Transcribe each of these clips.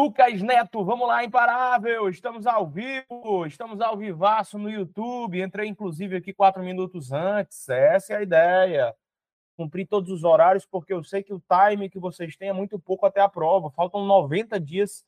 Lucas Neto, vamos lá, imparável. Estamos ao vivo, estamos ao vivaço no YouTube. Entrei, inclusive, aqui quatro minutos antes. Essa é a ideia. Cumprir todos os horários, porque eu sei que o time que vocês têm é muito pouco até a prova. Faltam 90 dias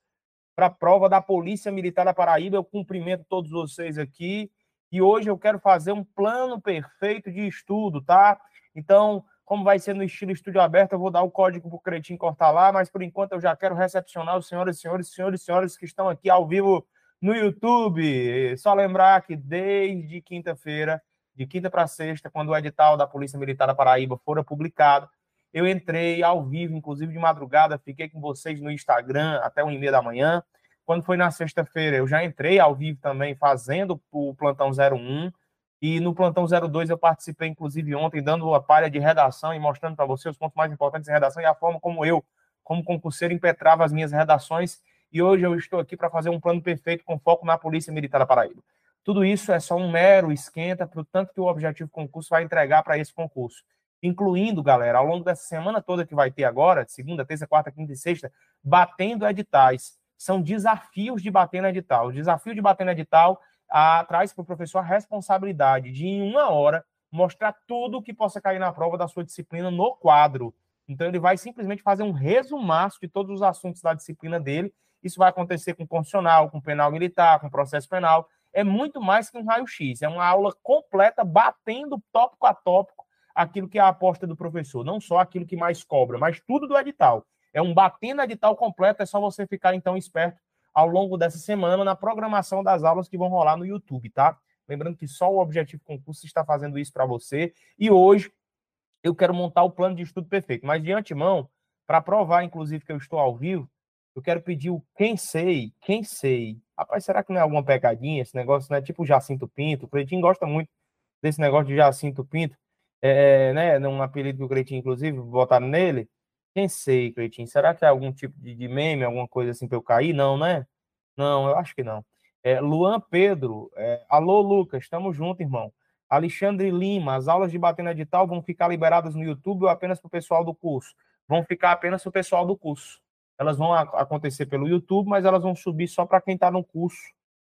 para a prova da Polícia Militar da Paraíba. Eu cumprimento todos vocês aqui. E hoje eu quero fazer um plano perfeito de estudo, tá? Então, como vai ser no estilo estúdio aberto, eu vou dar o código para o Cretinho cortar lá, mas por enquanto eu já quero recepcionar os senhores, senhores, senhores, senhores que estão aqui ao vivo no YouTube. Só lembrar que desde quinta-feira, de quinta para sexta, quando o edital da Polícia Militar da Paraíba for publicado, eu entrei ao vivo, inclusive de madrugada, fiquei com vocês no Instagram até uma e meia da manhã. Quando foi na sexta-feira, eu já entrei ao vivo também, fazendo o plantão 01. E no Plantão 02 eu participei, inclusive, ontem, dando uma palha de redação e mostrando para você os pontos mais importantes em redação e a forma como eu, como concurseiro, impetrava as minhas redações. E hoje eu estou aqui para fazer um plano perfeito com foco na Polícia Militar da Paraíba. Tudo isso é só um mero esquenta para o tanto que o objetivo concurso vai entregar para esse concurso. Incluindo, galera, ao longo dessa semana toda que vai ter agora, segunda, terça, quarta, quinta e sexta, batendo editais. São desafios de bater no edital. O desafio de bater no edital a, traz para o professor a responsabilidade de, em uma hora, mostrar tudo que possa cair na prova da sua disciplina no quadro. Então, ele vai simplesmente fazer um resumaço de todos os assuntos da disciplina dele. Isso vai acontecer com constitucional, com penal militar, com processo penal. É muito mais que um raio-x. É uma aula completa, batendo tópico a tópico aquilo que é a aposta do professor. Não só aquilo que mais cobra, mas tudo do edital. É um batendo edital completo. É só você ficar, então, esperto ao longo dessa semana na programação das aulas que vão rolar no YouTube, tá? Lembrando que só o Objetivo Concurso está fazendo isso para você. E hoje eu quero montar o plano de estudo perfeito. Mas de antemão, para provar, inclusive, que eu estou ao vivo, eu quero pedir o quem sei, quem sei. Rapaz, será que não é alguma pegadinha esse negócio, né? Tipo Jacinto Pinto. O Cleitinho gosta muito desse negócio de Jacinto Pinto. É, né? Um apelido que o Cleitinho, inclusive, botaram nele. Quem sei, Cleitinho? Será que é algum tipo de, meme, alguma coisa assim para eu cair? Não, né? Não, eu acho que não. É, Luan Pedro, é, alô Lucas, estamos junto, irmão. Alexandre Lima, as aulas de batendo edital vão ficar liberadas no YouTube ou apenas para o pessoal do curso? Vão ficar apenas para o pessoal do curso. Elas vão acontecer pelo YouTube, mas elas vão subir só para quem está no curso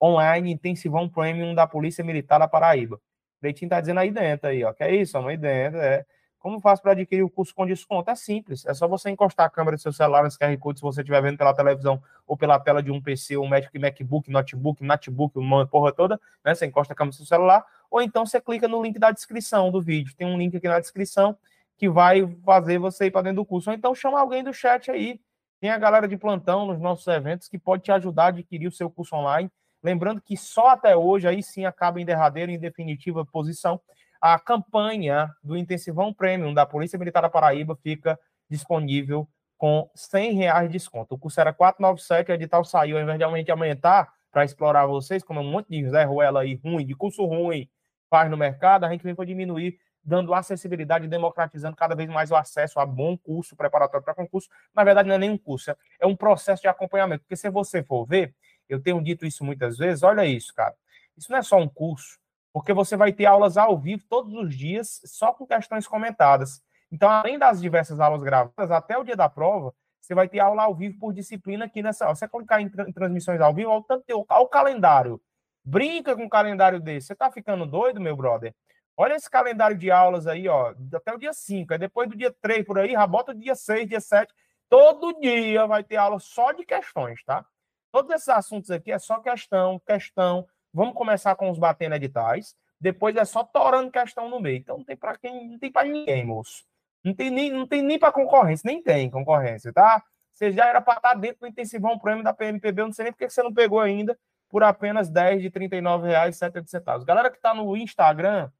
online intensivão premium da Polícia Militar da Paraíba. Leitinho está dizendo aí dentro aí, ó. Que é isso, aí dentro, é. Como faço para adquirir o curso com desconto? É simples, é só você encostar a câmera do seu celular nesse QR Code, se você estiver vendo pela televisão ou pela tela de um PC, um Mac, MacBook, notebook, notebook, uma porra toda, né? Você encosta a câmera do seu celular, ou então você clica no link da descrição do vídeo. Tem um link aqui na descrição que vai fazer você ir para dentro do curso. Ou então chama alguém do chat aí. Tem a galera de plantão nos nossos eventos que pode te ajudar a adquirir o seu curso online. Lembrando que só até hoje, aí sim acaba em derradeira, em definitiva posição, a campanha do Intensivão Premium da Polícia Militar da Paraíba fica disponível com 100 reais de desconto. O curso era 497, o edital saiu, ao invés de aumentar para explorar vocês, como um monte de Zé Ruela aí ruim, de curso ruim faz no mercado, a gente vem para diminuir, dando acessibilidade, democratizando cada vez mais o acesso a bom curso preparatório para concurso. Na verdade, não é nem um curso, é um processo de acompanhamento. Porque se você for ver, eu tenho dito isso muitas vezes, olha isso, cara. Isso não é só um curso, porque você vai ter aulas ao vivo todos os dias, só com questões comentadas. Então, além das diversas aulas gravadas, até o dia da prova, você vai ter aula ao vivo por disciplina aqui nessa. Você clicar em, transmissões ao vivo, olha o calendário. Brinca com um calendário desse. Você tá ficando doido, meu brother? Olha esse calendário de aulas aí, ó, até o dia 5. Aí depois do dia 3 por aí, já bota o dia 6, dia 7. Todo dia vai ter aula só de questões, tá? Todos esses assuntos aqui é só questão, questão, Vamos começar com os batendo editais. Depois é só torando questão no meio. Então não tem para quem, não tem para ninguém, moço. Não tem nem, não tem nem para concorrência, nem tem concorrência, tá? Você já era para estar tá dentro do intensivão prêmio da PMPB, eu não sei nem porque você não pegou ainda por apenas 10 de R$ 39,70. Galera que está no Instagram,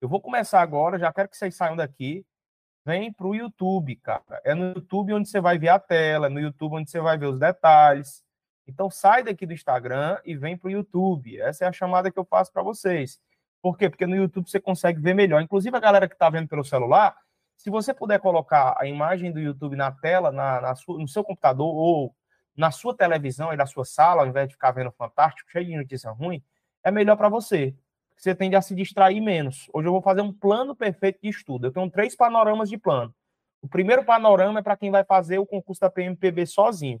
eu vou começar agora, já quero que vocês saiam daqui. Vem para o YouTube, cara. É no YouTube onde você vai ver a tela, é no YouTube onde você vai ver os detalhes. Então sai daqui do Instagram e vem para o YouTube. Essa é a chamada que eu faço para vocês. Por quê? Porque no YouTube você consegue ver melhor. Inclusive a galera que está vendo pelo celular, se você puder colocar a imagem do YouTube na tela, na, na sua, no seu computador ou na sua televisão e na sua sala, ao invés de ficar vendo Fantástico, cheio de notícia ruim, é melhor para você. Você tende a se distrair menos. Hoje eu vou fazer um plano perfeito de estudo. Eu tenho três panoramas de plano. O primeiro panorama é para quem vai fazer o concurso da PMPB sozinho.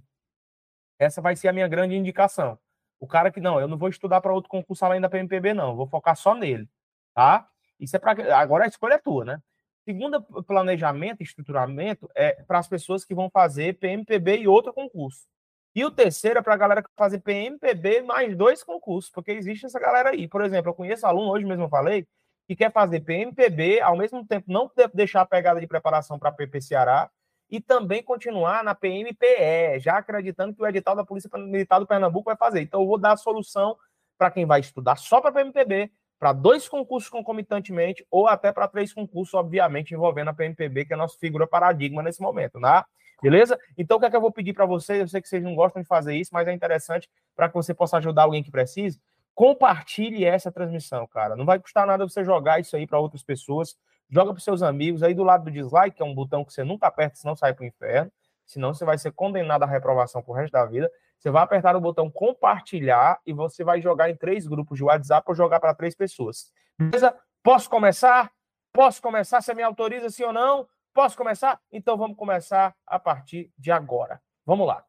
Essa vai ser a minha grande indicação. O cara que não, eu não vou estudar para outro concurso além da PMPB, não, vou focar só nele, tá? Isso é para agora a escolha é tua, né? Segundo planejamento estruturamento é para as pessoas que vão fazer PMPB e outro concurso. E o terceiro é para a galera que fazer PMPB mais dois concursos, porque existe essa galera aí. Por exemplo, eu conheço aluno, hoje mesmo eu falei, que quer fazer PMPB, ao mesmo tempo não deixar a pegada de preparação para PP Ceará e também continuar na PMPE, já acreditando que o edital da Polícia Militar do Pernambuco vai fazer. Então, eu vou dar a solução para quem vai estudar só para PMPB, para dois concursos concomitantemente, ou até para três concursos, obviamente, envolvendo a PMPB, que é a nossa figura paradigma nesse momento, né? Beleza? Então, o que é que eu vou pedir para vocês? Eu sei que vocês não gostam de fazer isso, mas é interessante para que você possa ajudar alguém que precise. Compartilhe essa transmissão, cara. Não vai custar nada você jogar isso aí para outras pessoas. Joga para seus amigos. Aí do lado do dislike, que é um botão que você nunca aperta, senão sai para o inferno. Senão você vai ser condenado à reprovação pro resto da vida. Você vai apertar o botão compartilhar e você vai jogar em três grupos de WhatsApp ou jogar para três pessoas. Beleza? Posso começar? Posso começar? Você me autoriza sim ou não? Posso começar? Então vamos começar a partir de agora. Vamos lá.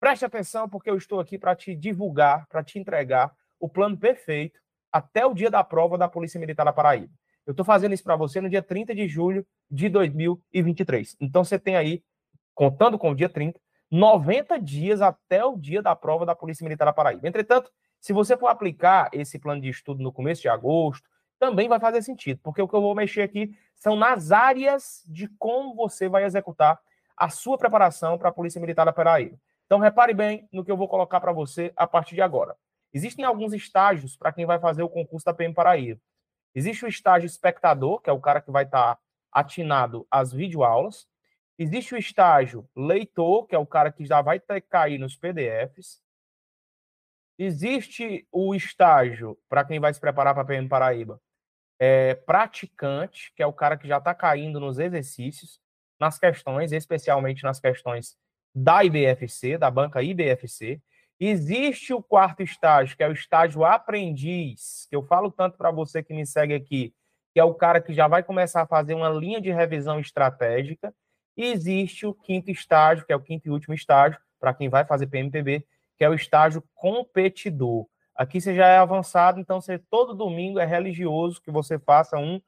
Preste atenção, porque eu estou aqui para te divulgar, para te entregar o plano perfeito até o dia da prova da Polícia Militar da Paraíba. Eu estou fazendo isso para você no dia 30 de julho de 2023. Então você tem aí, contando com o dia 30, 90 dias até o dia da prova da Polícia Militar da Paraíba. Entretanto, se você for aplicar esse plano de estudo no começo de agosto, também vai fazer sentido, porque o que eu vou mexer aqui são nas áreas de como você vai executar a sua preparação para a Polícia Militar da Paraíba. Então, repare bem no que eu vou colocar para você a partir de agora. Existem alguns estágios para quem vai fazer o concurso da PM Paraíba. Existe o estágio espectador, que é o cara que vai estar atinado às videoaulas. Existe o estágio leitor, que é o cara que já vai ter cair nos PDFs. Existe o estágio, para quem vai se preparar para PM Paraíba, é, praticante, que é o cara que já está caindo nos exercícios, nas questões, especialmente nas questões da IBFC, da banca IBFC. Existe o quarto estágio, que é o estágio aprendiz, que eu falo tanto para você que me segue aqui, que é o cara que já vai começar a fazer uma linha de revisão estratégica. E existe o quinto estágio, que é o quinto e último estágio, para quem vai fazer PMPB, que é o estágio competidor. Aqui você já é avançado, então você todo domingo é religioso que você faça um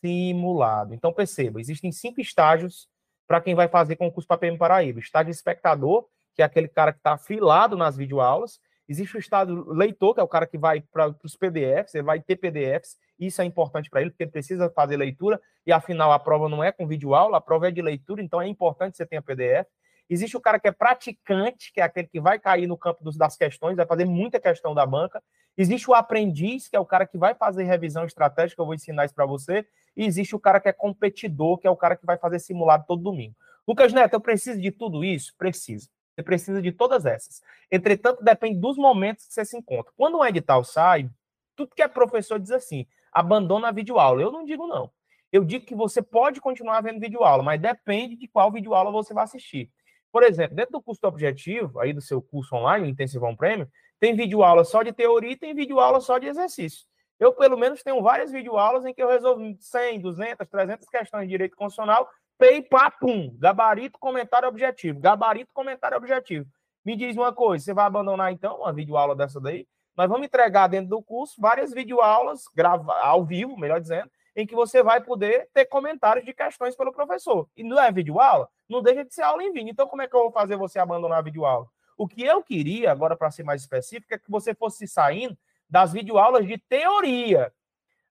simulado. Então perceba, existem cinco estágios para quem vai fazer concurso para PM Paraíba. Estágio espectador, que é aquele cara que está afilado nas videoaulas. Existe o estado leitor, que é o cara que vai para os PDFs, ele vai ter PDFs, isso é importante para ele, porque ele precisa fazer leitura, e afinal a prova não é com videoaula, a prova é de leitura, então é importante que você tenha PDF. Existe o cara que é praticante, que é aquele que vai cair no campo dos, das questões, vai fazer muita questão da banca. Existe o aprendiz, que é o cara que vai fazer revisão estratégica, eu vou ensinar isso para você. E existe o cara que é competidor, que é o cara que vai fazer simulado todo domingo. Lucas Neto, eu preciso de tudo isso? Preciso. Você precisa de todas essas. Entretanto, depende dos momentos que você se encontra. Quando um edital sai, tudo que é professor diz assim: abandona a videoaula. Eu não digo não. Eu digo que você pode continuar vendo videoaula, mas depende de qual videoaula você vai assistir. Por exemplo, dentro do curso objetivo, aí do seu curso online, o Intensivão Prêmio, tem videoaula só de teoria e tem videoaula só de exercício. Eu, pelo menos, tenho várias videoaulas em que eu resolvo 100, 200, 300 questões de direito constitucional Pei, papum, gabarito, comentário objetivo. Gabarito, comentário objetivo. Me diz uma coisa, você vai abandonar então uma videoaula dessa daí? Nós vamos entregar dentro do curso várias videoaulas, grava, ao vivo, melhor dizendo, em que você vai poder ter comentários de questões pelo professor. E não é videoaula? Não deixa de ser aula em vídeo. Então, como é que eu vou fazer você abandonar a videoaula? O que eu queria, agora para ser mais específico, é que você fosse saindo das videoaulas de teoria.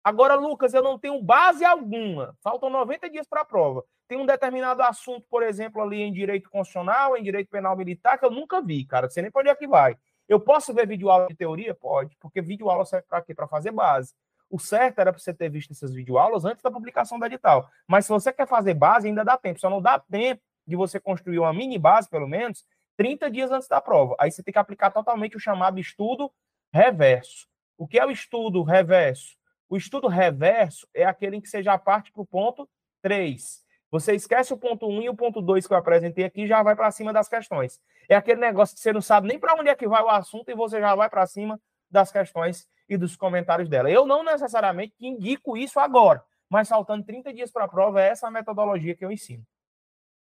Agora, Lucas, eu não tenho base alguma. Faltam 90 dias para a prova tem um determinado assunto, por exemplo, ali em direito constitucional, em direito penal militar, que eu nunca vi, cara. Você nem para onde é que vai. Eu posso ver vídeo aula de teoria? Pode, porque vídeo aula serve para quê? Para fazer base. O certo era para você ter visto essas videoaulas antes da publicação da edital. Mas se você quer fazer base, ainda dá tempo. Só não dá tempo de você construir uma mini base, pelo menos, 30 dias antes da prova. Aí você tem que aplicar totalmente o chamado estudo reverso. O que é o estudo reverso? O estudo reverso é aquele em que você já parte para o ponto 3. Você esquece o ponto 1 e o ponto 2 que eu apresentei aqui já vai para cima das questões. É aquele negócio que você não sabe nem para onde é que vai o assunto e você já vai para cima das questões e dos comentários dela. Eu não necessariamente indico isso agora, mas faltando 30 dias para a prova, é essa a metodologia que eu ensino.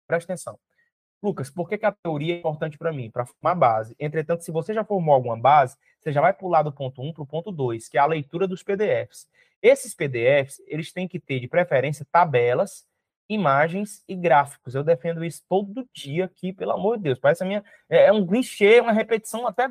Presta atenção. Lucas, por que, que a teoria é importante para mim? Para formar base. Entretanto, se você já formou alguma base, você já vai pular do ponto 1 para o ponto 2, que é a leitura dos PDFs. Esses PDFs, eles têm que ter, de preferência, tabelas, imagens e gráficos. Eu defendo isso todo dia aqui, pelo amor de Deus. Parece a minha. É, é um clichê, uma repetição até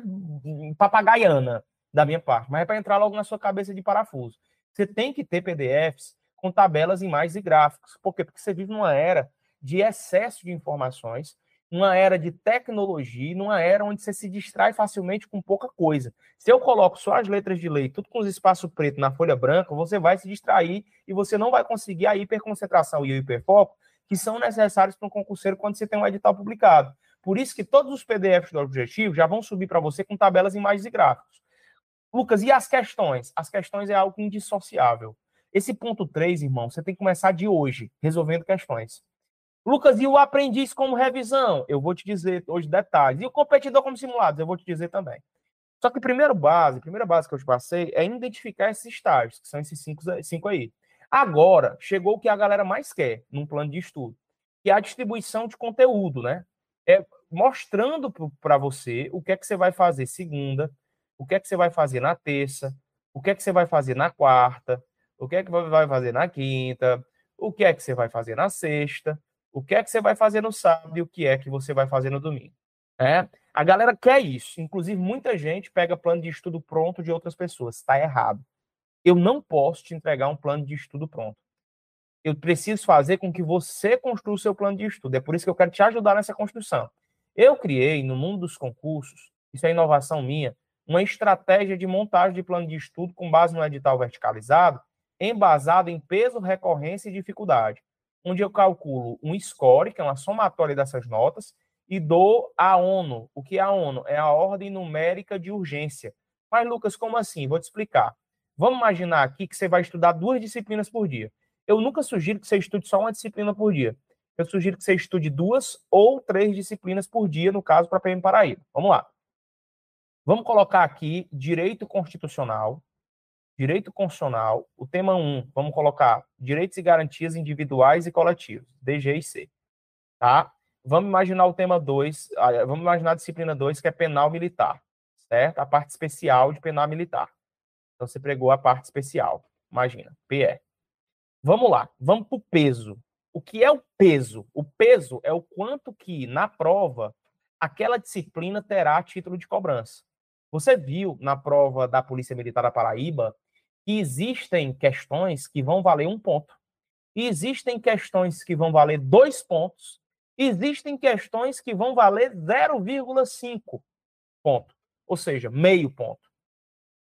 papagaiana da minha parte, mas é para entrar logo na sua cabeça de parafuso. Você tem que ter PDFs com tabelas, imagens e gráficos. Por quê? Porque você vive numa era de excesso de informações, numa era de tecnologia, numa era onde você se distrai facilmente com pouca coisa. Se eu coloco só as letras de lei, tudo com os espaços pretos na folha branca, você vai se distrair e você não vai conseguir a hiperconcentração e o hiperfoco que são necessários para um concurseiro quando você tem um edital publicado. Por isso que todos os PDFs do objetivo já vão subir para você com tabelas, imagens e gráficos. Lucas, e as questões? As questões é algo indissociável. Esse ponto 3, irmão, você tem que começar de hoje, resolvendo questões. Lucas, e o aprendiz como revisão? Eu vou te dizer hoje detalhes. E o competidor como simulados? Eu vou te dizer também. Só que primeiro base, a primeira base que eu te passei é identificar esses estágios, que são esses cinco, cinco aí. Agora, chegou o que a galera mais quer num plano de estudo, que é a distribuição de conteúdo, né? É mostrando para você o que é que você vai fazer segunda, o que é que você vai fazer na terça, o que é que você vai fazer na quarta, o que é que vai fazer na quinta, o que é que você vai fazer na sexta, o que é que você vai fazer no sábado e o que é que você vai fazer no domingo. É, a galera quer isso. Inclusive, muita gente pega plano de estudo pronto de outras pessoas. Está errado. Eu não posso te entregar um plano de estudo pronto. Eu preciso fazer com que você construa o seu plano de estudo. É por isso que eu quero te ajudar nessa construção. Eu criei, no mundo dos concursos, isso é inovação minha, uma estratégia de montagem de plano de estudo com base no edital verticalizado, embasado em peso, recorrência e dificuldade onde eu calculo um score, que é uma somatória dessas notas, e dou a ONU. O que é a ONU? É a ordem numérica de urgência. Mas, Lucas, como assim? Vou te explicar. Vamos imaginar aqui que você vai estudar duas disciplinas por dia. Eu nunca sugiro que você estude só uma disciplina por dia. Eu sugiro que você estude duas ou três disciplinas por dia, no caso, para PM Paraíba. Vamos lá. Vamos colocar aqui direito constitucional, direito constitucional, o tema 1, vamos colocar direitos e garantias individuais e coletivos, DG e C. Tá? Vamos imaginar o tema 2, ah, vamos imaginar a disciplina 2, que é penal militar, certo? A parte especial de penal militar. Então você pregou a parte especial, imagina, PE. Vamos lá, vamos para o peso. O que é o peso? O peso é o quanto que, na prova, aquela disciplina terá título de cobrança. Você viu na prova da Polícia Militar da Paraíba que existem questões que vão valer um ponto, existem questões que vão valer dois pontos, existem questões que vão valer 0,5 ponto, ou seja, meio ponto.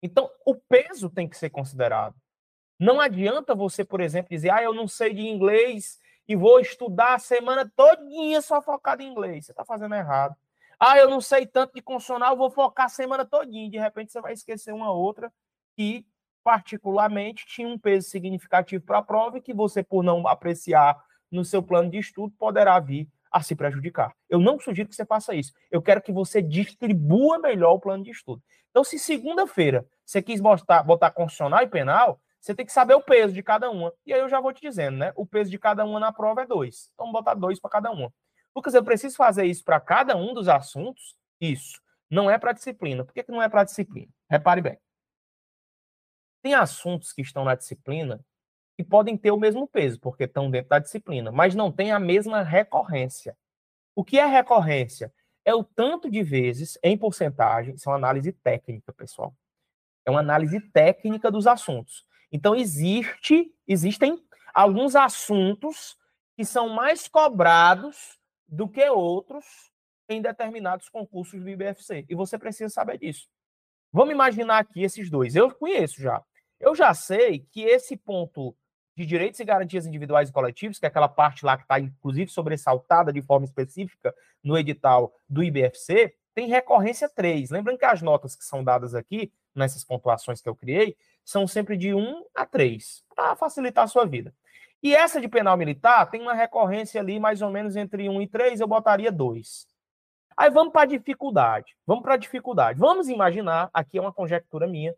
Então, o peso tem que ser considerado. Não adianta você, por exemplo, dizer, ah, eu não sei de inglês e vou estudar a semana todinha só focado em inglês. Você está fazendo errado. Ah, eu não sei tanto de constitucional, vou focar a semana todinha. De repente você vai esquecer uma outra que particularmente, tinha um peso significativo para a prova e que você, por não apreciar no seu plano de estudo, poderá vir a se prejudicar. Eu não sugiro que você faça isso. Eu quero que você distribua melhor o plano de estudo. Então, se segunda-feira você quis botar, botar constitucional e penal, você tem que saber o peso de cada uma. E aí eu já vou te dizendo, né? O peso de cada uma na prova é dois. Então, botar dois para cada uma. Lucas, eu preciso fazer isso para cada um dos assuntos? Isso. Não é para disciplina. Por que, que não é para disciplina? Repare bem. Tem assuntos que estão na disciplina que podem ter o mesmo peso, porque estão dentro da disciplina, mas não tem a mesma recorrência. O que é recorrência? É o tanto de vezes, em porcentagem, isso é uma análise técnica, pessoal. É uma análise técnica dos assuntos. Então, existe, existem alguns assuntos que são mais cobrados do que outros em determinados concursos do IBFC. E você precisa saber disso. Vamos imaginar aqui esses dois. Eu conheço já. Eu já sei que esse ponto de direitos e garantias individuais e coletivos, que é aquela parte lá que está, inclusive, sobressaltada de forma específica no edital do IBFC, tem recorrência 3. Lembrando que as notas que são dadas aqui, nessas pontuações que eu criei, são sempre de 1 a 3, para facilitar a sua vida. E essa de penal militar tem uma recorrência ali mais ou menos entre 1 e 3, eu botaria 2. Aí vamos para a dificuldade. Vamos para a dificuldade. Vamos imaginar, aqui é uma conjectura minha,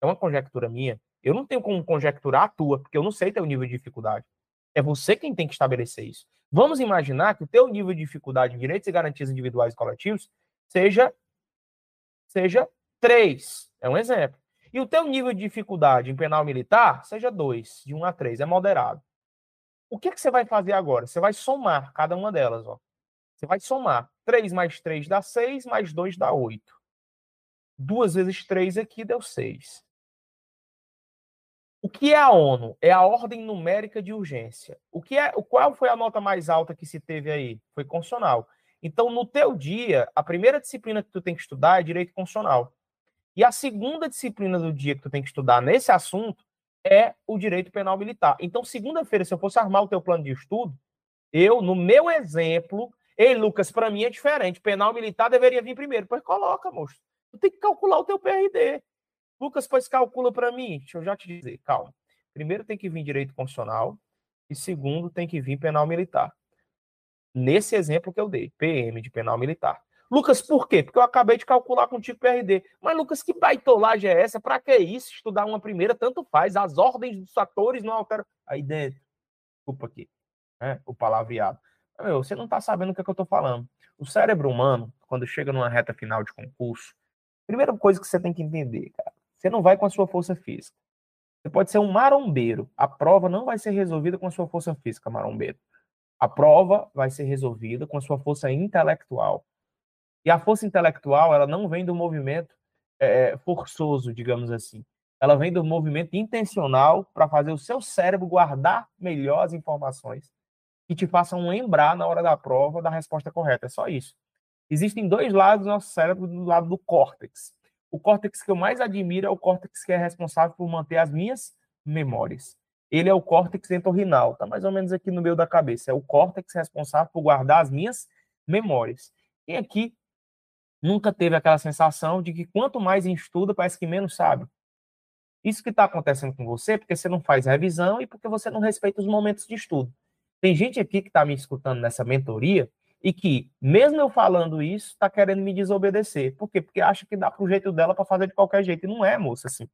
é uma conjectura minha. Eu não tenho como conjecturar a tua, porque eu não sei teu nível de dificuldade. É você quem tem que estabelecer isso. Vamos imaginar que o teu nível de dificuldade em direitos e garantias individuais e coletivos seja seja 3. É um exemplo. E o teu nível de dificuldade em penal militar seja 2, de 1 a 3, é moderado. O que, que você vai fazer agora? Você vai somar cada uma delas. Ó. Você vai somar. 3 mais 3 dá 6, mais 2 dá 8. 2 vezes 3 aqui deu 6. O que é a ONU? É a ordem numérica de urgência. O que é, qual foi a nota mais alta que se teve aí? Foi constitucional. Então, no teu dia, a primeira disciplina que tu tem que estudar é direito constitucional. E a segunda disciplina do dia que tu tem que estudar nesse assunto é o direito penal militar. Então, segunda-feira, se eu fosse armar o teu plano de estudo, eu, no meu exemplo, ei, Lucas, para mim é diferente. Penal militar deveria vir primeiro. Pois coloca, moço. Tu tem que calcular o teu PRD. Lucas, pois calcula para mim. Deixa eu já te dizer, calma. Primeiro tem que vir direito constitucional e segundo tem que vir penal militar. Nesse exemplo que eu dei, PM de penal militar. Lucas, por quê? Porque eu acabei de calcular contigo PRD. Mas, Lucas, que baitolagem é essa? Para que isso? Estudar uma primeira, tanto faz. As ordens dos fatores não alteram. Aí dentro. Desculpa aqui. Né? O palavreado. Meu, você não está sabendo o que, é que eu estou falando. O cérebro humano, quando chega numa reta final de concurso, primeira coisa que você tem que entender, cara, você não vai com a sua força física. Você pode ser um marombeiro. A prova não vai ser resolvida com a sua força física, marombeiro. A prova vai ser resolvida com a sua força intelectual. E a força intelectual, ela não vem do movimento é, forçoso, digamos assim. Ela vem do movimento intencional para fazer o seu cérebro guardar melhor as informações que te façam lembrar na hora da prova da resposta correta. É só isso. Existem dois lados do nosso cérebro, do lado do córtex. O córtex que eu mais admiro é o córtex que é responsável por manter as minhas memórias. Ele é o córtex entorrinal, tá mais ou menos aqui no meio da cabeça. É o córtex responsável por guardar as minhas memórias. E aqui nunca teve aquela sensação de que quanto mais estuda, parece que menos sabe. Isso que está acontecendo com você porque você não faz revisão e porque você não respeita os momentos de estudo. Tem gente aqui que está me escutando nessa mentoria e que, mesmo eu falando isso, está querendo me desobedecer. Por quê? Porque acha que dá para o jeito dela para fazer de qualquer jeito. E não é, moça, assim.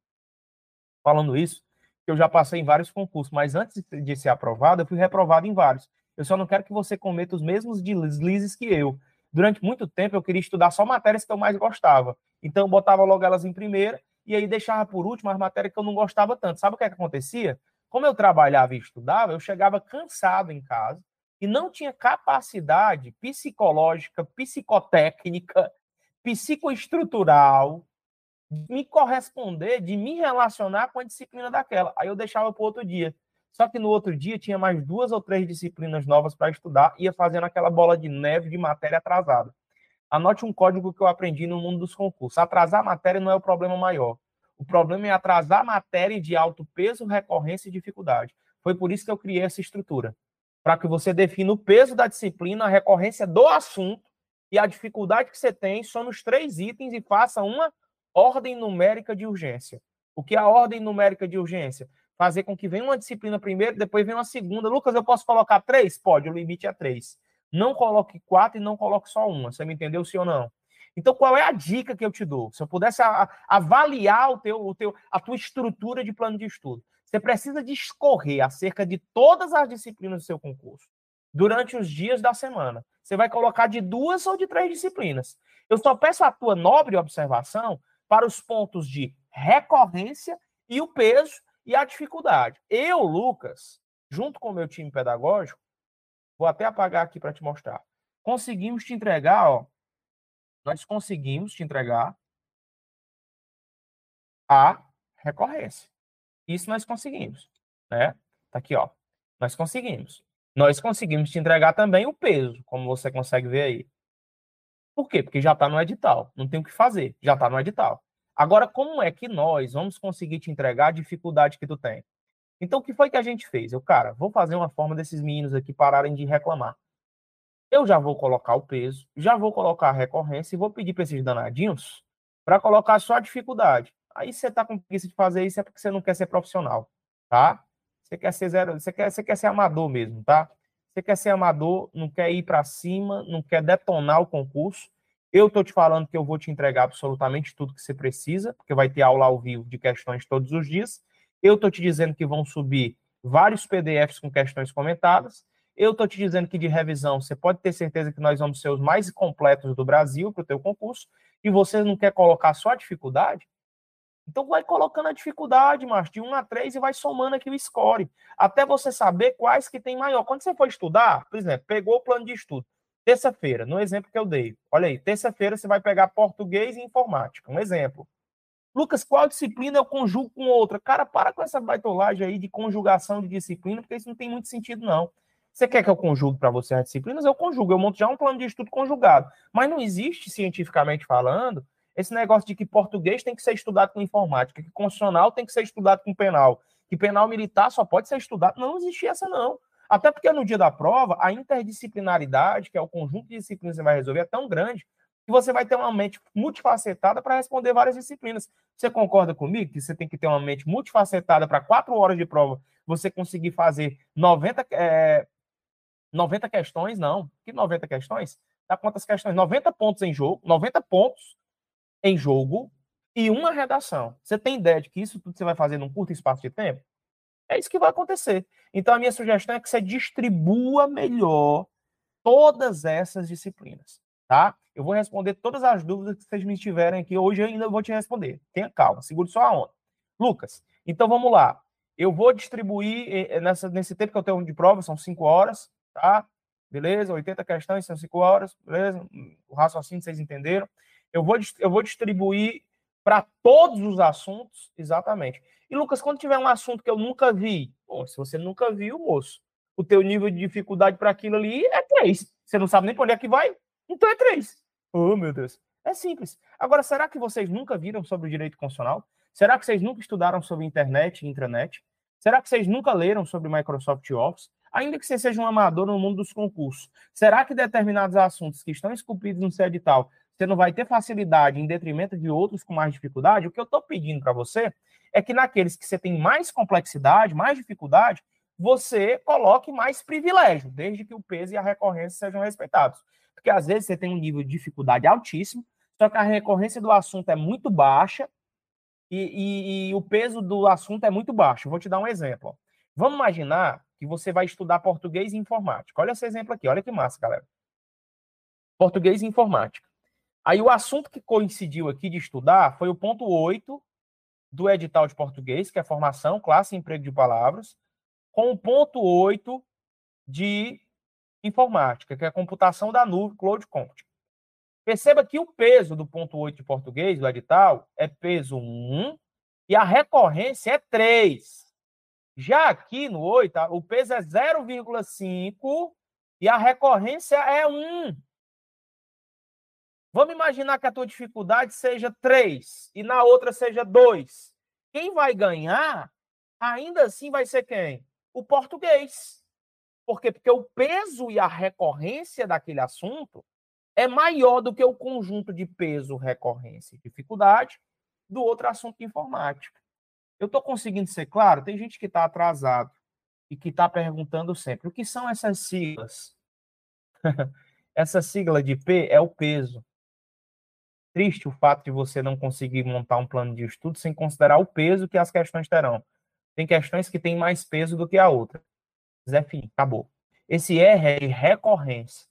Falando isso, eu já passei em vários concursos, mas antes de ser aprovado, eu fui reprovado em vários. Eu só não quero que você cometa os mesmos deslizes que eu durante muito tempo eu queria estudar só matérias que eu mais gostava. Então eu botava logo elas em primeira e aí deixava por último as matérias que eu não gostava tanto. Sabe o que, é que acontecia? Como eu trabalhava e estudava, eu chegava cansado em casa e não tinha capacidade psicológica, psicotécnica, psicoestrutural de me corresponder, de me relacionar com a disciplina daquela. Aí eu deixava para outro dia. Só que no outro dia tinha mais duas ou três disciplinas novas para estudar, ia fazendo aquela bola de neve de matéria atrasada. Anote um código que eu aprendi no mundo dos concursos. Atrasar a matéria não é o problema maior. O problema é atrasar matéria de alto peso, recorrência e dificuldade. Foi por isso que eu criei essa estrutura. Para que você defina o peso da disciplina, a recorrência do assunto e a dificuldade que você tem só nos três itens e faça uma ordem numérica de urgência. O que é a ordem numérica de urgência? fazer com que venha uma disciplina primeiro, depois venha uma segunda. Lucas, eu posso colocar três? Pode, o limite é três. Não coloque quatro e não coloque só uma. Você me entendeu, sim ou não? Então, qual é a dica que eu te dou? Se eu pudesse avaliar o teu, o teu, a tua estrutura de plano de estudo, você precisa discorrer acerca de todas as disciplinas do seu concurso durante os dias da semana. Você vai colocar de duas ou de três disciplinas. Eu só peço a tua nobre observação para os pontos de recorrência e o peso e a dificuldade. Eu, Lucas, junto com o meu time pedagógico, vou até apagar aqui para te mostrar. Conseguimos te entregar, ó. Nós conseguimos te entregar a recorrência. Isso nós conseguimos, né? Tá aqui, ó. Nós conseguimos. Nós conseguimos te entregar também o peso, como você consegue ver aí. Por quê? Porque já está no edital. Não tem o que fazer. Já está no edital. Agora, como é que nós vamos conseguir te entregar a dificuldade que tu tem? Então, o que foi que a gente fez? Eu, cara, vou fazer uma forma desses meninos aqui pararem de reclamar. Eu já vou colocar o peso, já vou colocar a recorrência e vou pedir para esses danadinhos para colocar só a dificuldade. Aí você tá com preguiça de fazer isso é porque você não quer ser profissional, tá? Você quer ser zero, você quer, você quer ser amador mesmo, tá? Você quer ser amador, não quer ir para cima, não quer detonar o concurso. Eu estou te falando que eu vou te entregar absolutamente tudo que você precisa, porque vai ter aula ao vivo de questões todos os dias. Eu estou te dizendo que vão subir vários PDFs com questões comentadas. Eu estou te dizendo que de revisão você pode ter certeza que nós vamos ser os mais completos do Brasil para o teu concurso e você não quer colocar só a dificuldade? Então vai colocando a dificuldade, mas de 1 a 3 e vai somando aqui o score, até você saber quais que tem maior. Quando você for estudar, por exemplo, pegou o plano de estudo, terça-feira, no exemplo que eu dei, olha aí, terça-feira você vai pegar português e informática, um exemplo. Lucas, qual disciplina eu conjugo com outra? Cara, para com essa baitolagem aí de conjugação de disciplina, porque isso não tem muito sentido, não. Você quer que eu conjugue para você as disciplinas? Eu conjugo, eu monto já um plano de estudo conjugado. Mas não existe, cientificamente falando, esse negócio de que português tem que ser estudado com informática, que constitucional tem que ser estudado com penal, que penal militar só pode ser estudado. Não existe essa, não. Até porque no dia da prova, a interdisciplinaridade, que é o conjunto de disciplinas que você vai resolver, é tão grande que você vai ter uma mente multifacetada para responder várias disciplinas. Você concorda comigo que você tem que ter uma mente multifacetada para quatro horas de prova você conseguir fazer 90, é, 90 questões? Não. Que 90 questões? Dá quantas questões? 90 pontos em jogo, 90 pontos em jogo e uma redação. Você tem ideia de que isso tudo você vai fazer num curto espaço de tempo? É isso que vai acontecer. Então, a minha sugestão é que você distribua melhor todas essas disciplinas, tá? Eu vou responder todas as dúvidas que vocês me tiverem aqui. Hoje eu ainda vou te responder. Tenha calma, segure só a onda. Lucas, então vamos lá. Eu vou distribuir, eh, eh, nessa, nesse tempo que eu tenho de prova, são cinco horas, tá? Beleza? 80 questões, são cinco horas, beleza? O raciocínio vocês entenderam eu vou, eu vou distribuir para todos os assuntos, exatamente. E, Lucas, quando tiver um assunto que eu nunca vi, bom, se você nunca viu, moço, o teu nível de dificuldade para aquilo ali é três. Você não sabe nem para onde é que vai? Então é três. Oh, meu Deus. É simples. Agora, será que vocês nunca viram sobre o direito constitucional? Será que vocês nunca estudaram sobre internet e intranet? Será que vocês nunca leram sobre Microsoft Office? Ainda que você seja um amador no mundo dos concursos, será que determinados assuntos que estão esculpidos no seu edital você não vai ter facilidade em detrimento de outros com mais dificuldade, o que eu estou pedindo para você é que naqueles que você tem mais complexidade, mais dificuldade, você coloque mais privilégio, desde que o peso e a recorrência sejam respeitados. Porque às vezes você tem um nível de dificuldade altíssimo, só que a recorrência do assunto é muito baixa e, e, e o peso do assunto é muito baixo. Vou te dar um exemplo. Vamos imaginar que você vai estudar português e informática. Olha esse exemplo aqui, olha que massa, galera. Português e informática. Aí o assunto que coincidiu aqui de estudar foi o ponto 8 do edital de português, que é formação, classe e emprego de palavras, com o ponto 8 de informática, que é computação da nuvem, cloud computing. Perceba que o peso do ponto 8 de português, do edital, é peso 1 e a recorrência é 3. Já aqui no 8, o peso é 0,5 e a recorrência é 1. Vamos imaginar que a tua dificuldade seja 3 e na outra seja 2. Quem vai ganhar, ainda assim, vai ser quem? O português. Por quê? Porque o peso e a recorrência daquele assunto é maior do que o conjunto de peso, recorrência e dificuldade do outro assunto de informática. Eu estou conseguindo ser claro? Tem gente que está atrasado e que está perguntando sempre: o que são essas siglas? Essa sigla de P é o peso triste o fato de você não conseguir montar um plano de estudo sem considerar o peso que as questões terão. Tem questões que têm mais peso do que a outra. Zé Fim, acabou. Esse R é de recorrência.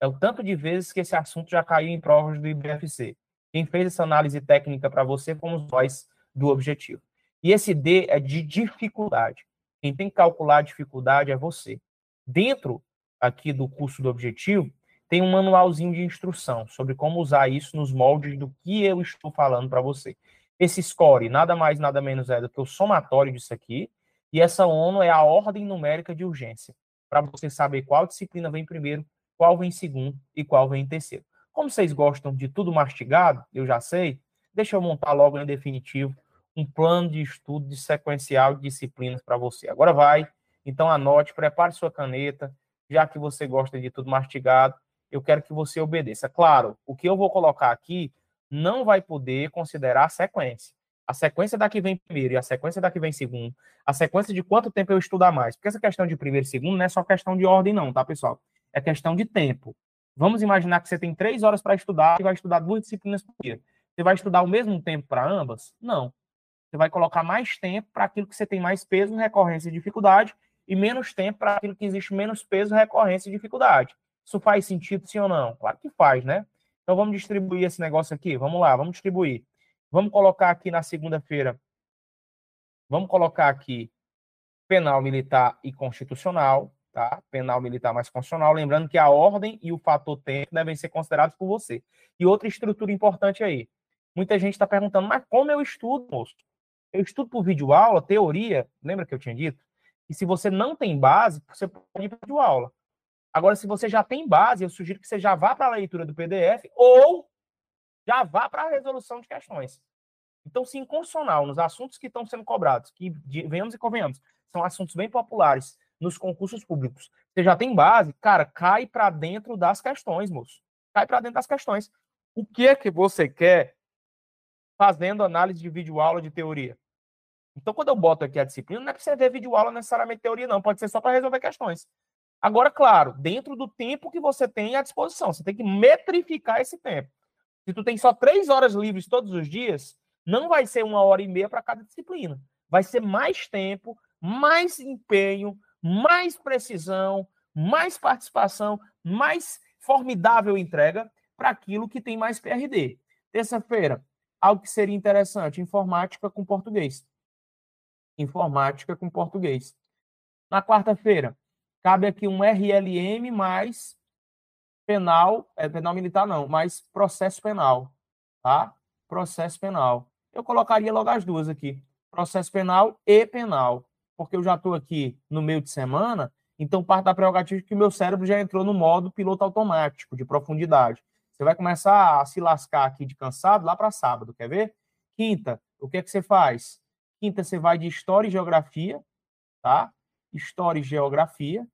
É o tanto de vezes que esse assunto já caiu em provas do IBFC. Quem fez essa análise técnica para você fomos nós do objetivo. E esse D é de dificuldade. Quem tem que calcular a dificuldade é você. Dentro aqui do curso do objetivo, tem um manualzinho de instrução sobre como usar isso nos moldes do que eu estou falando para você. Esse score nada mais, nada menos é do que o somatório disso aqui, e essa ONU é a ordem numérica de urgência, para você saber qual disciplina vem primeiro, qual vem segundo e qual vem em terceiro. Como vocês gostam de tudo mastigado, eu já sei, deixa eu montar logo em definitivo um plano de estudo de sequencial de disciplinas para você. Agora vai, então anote, prepare sua caneta, já que você gosta de tudo mastigado, eu quero que você obedeça. Claro, o que eu vou colocar aqui não vai poder considerar a sequência. A sequência daqui vem primeiro e a sequência daqui vem segundo. A sequência de quanto tempo eu estudar mais. Porque essa questão de primeiro e segundo não é só questão de ordem, não, tá, pessoal? É questão de tempo. Vamos imaginar que você tem três horas para estudar e vai estudar duas disciplinas por dia. Você vai estudar o mesmo tempo para ambas? Não. Você vai colocar mais tempo para aquilo que você tem mais peso, recorrência e dificuldade, e menos tempo para aquilo que existe menos peso, recorrência e dificuldade. Isso faz sentido, sim ou não? Claro que faz, né? Então vamos distribuir esse negócio aqui. Vamos lá, vamos distribuir. Vamos colocar aqui na segunda-feira. Vamos colocar aqui penal militar e constitucional, tá? Penal militar mais constitucional. Lembrando que a ordem e o fator tempo devem ser considerados por você. E outra estrutura importante aí. Muita gente está perguntando, mas como eu estudo, moço? Eu estudo por vídeo aula, teoria. Lembra que eu tinha dito? E se você não tem base, você pode ir para vídeo aula. Agora, se você já tem base, eu sugiro que você já vá para a leitura do PDF ou já vá para a resolução de questões. Então, se inconstitucional, nos assuntos que estão sendo cobrados, que venhamos e convenhamos, são assuntos bem populares nos concursos públicos, você já tem base, cara, cai para dentro das questões, moço. Cai para dentro das questões. O que é que você quer fazendo análise de vídeo aula de teoria? Então, quando eu boto aqui a disciplina, não é para você ver vídeo aula necessariamente teoria, não. Pode ser só para resolver questões. Agora, claro, dentro do tempo que você tem à disposição, você tem que metrificar esse tempo. Se tu tem só três horas livres todos os dias, não vai ser uma hora e meia para cada disciplina. Vai ser mais tempo, mais empenho, mais precisão, mais participação, mais formidável entrega para aquilo que tem mais PRD. Terça-feira, algo que seria interessante: informática com português. Informática com português. Na quarta-feira, cabe aqui um RLM mais penal, é penal militar não, mais processo penal, tá? Processo penal. Eu colocaria logo as duas aqui, processo penal e penal, porque eu já estou aqui no meio de semana, então parte da prerrogativa que o meu cérebro já entrou no modo piloto automático, de profundidade. Você vai começar a se lascar aqui de cansado lá para sábado, quer ver? Quinta, o que é que você faz? Quinta, você vai de História e Geografia, tá? História e Geografia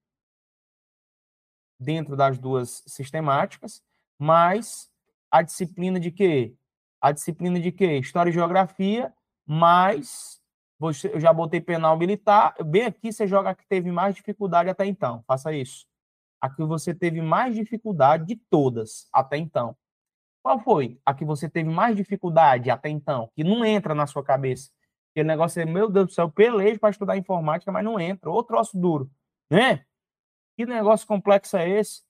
dentro das duas sistemáticas, mas a disciplina de quê? A disciplina de quê? História e Geografia, mais eu já botei penal militar. Bem aqui você joga que teve mais dificuldade até então. Faça isso. Aqui você teve mais dificuldade de todas até então. Qual foi a que você teve mais dificuldade até então? Que não entra na sua cabeça. Aquele negócio é, meu Deus do céu, pelejo para estudar informática, mas não entra. Outro troço duro. Né? Que negócio complexo é esse?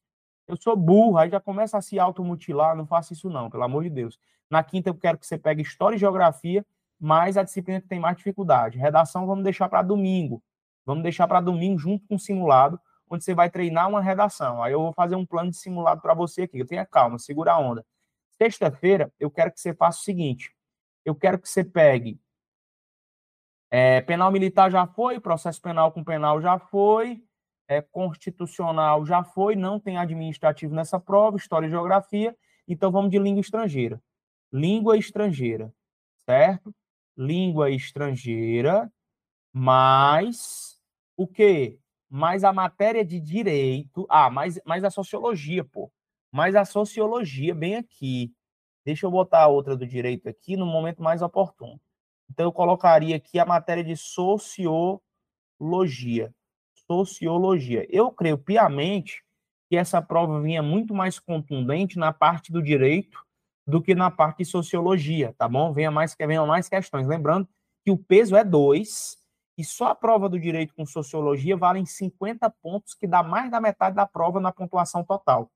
Eu sou burro, aí já começa a se automutilar, não faça isso não, pelo amor de Deus. Na quinta eu quero que você pegue História e Geografia, mais a disciplina que tem mais dificuldade. Redação vamos deixar para domingo. Vamos deixar para domingo junto com o simulado, onde você vai treinar uma redação. Aí eu vou fazer um plano de simulado para você aqui. Tenha calma, segura a onda. Sexta-feira, eu quero que você faça o seguinte. Eu quero que você pegue é, penal militar já foi, processo penal com penal já foi, é, constitucional já foi, não tem administrativo nessa prova, história e geografia, então vamos de língua estrangeira. Língua estrangeira, certo? Língua estrangeira, mais o quê? Mais a matéria de direito, ah, mais, mais a sociologia, pô. Mais a sociologia, bem aqui. Deixa eu botar a outra do direito aqui no momento mais oportuno. Então, eu colocaria aqui a matéria de sociologia sociologia. Eu creio piamente que essa prova vinha muito mais contundente na parte do direito do que na parte de sociologia, tá bom? Venha mais, venha mais questões. Lembrando que o peso é 2 e só a prova do direito com sociologia valem 50 pontos, que dá mais da metade da prova na pontuação total.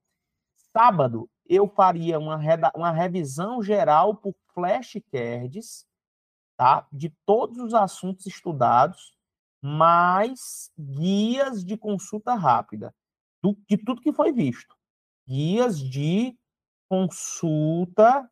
Sábado, eu faria uma, uma revisão geral por flashcards, tá? De todos os assuntos estudados mais guias de consulta rápida do, de tudo que foi visto. Guias de consulta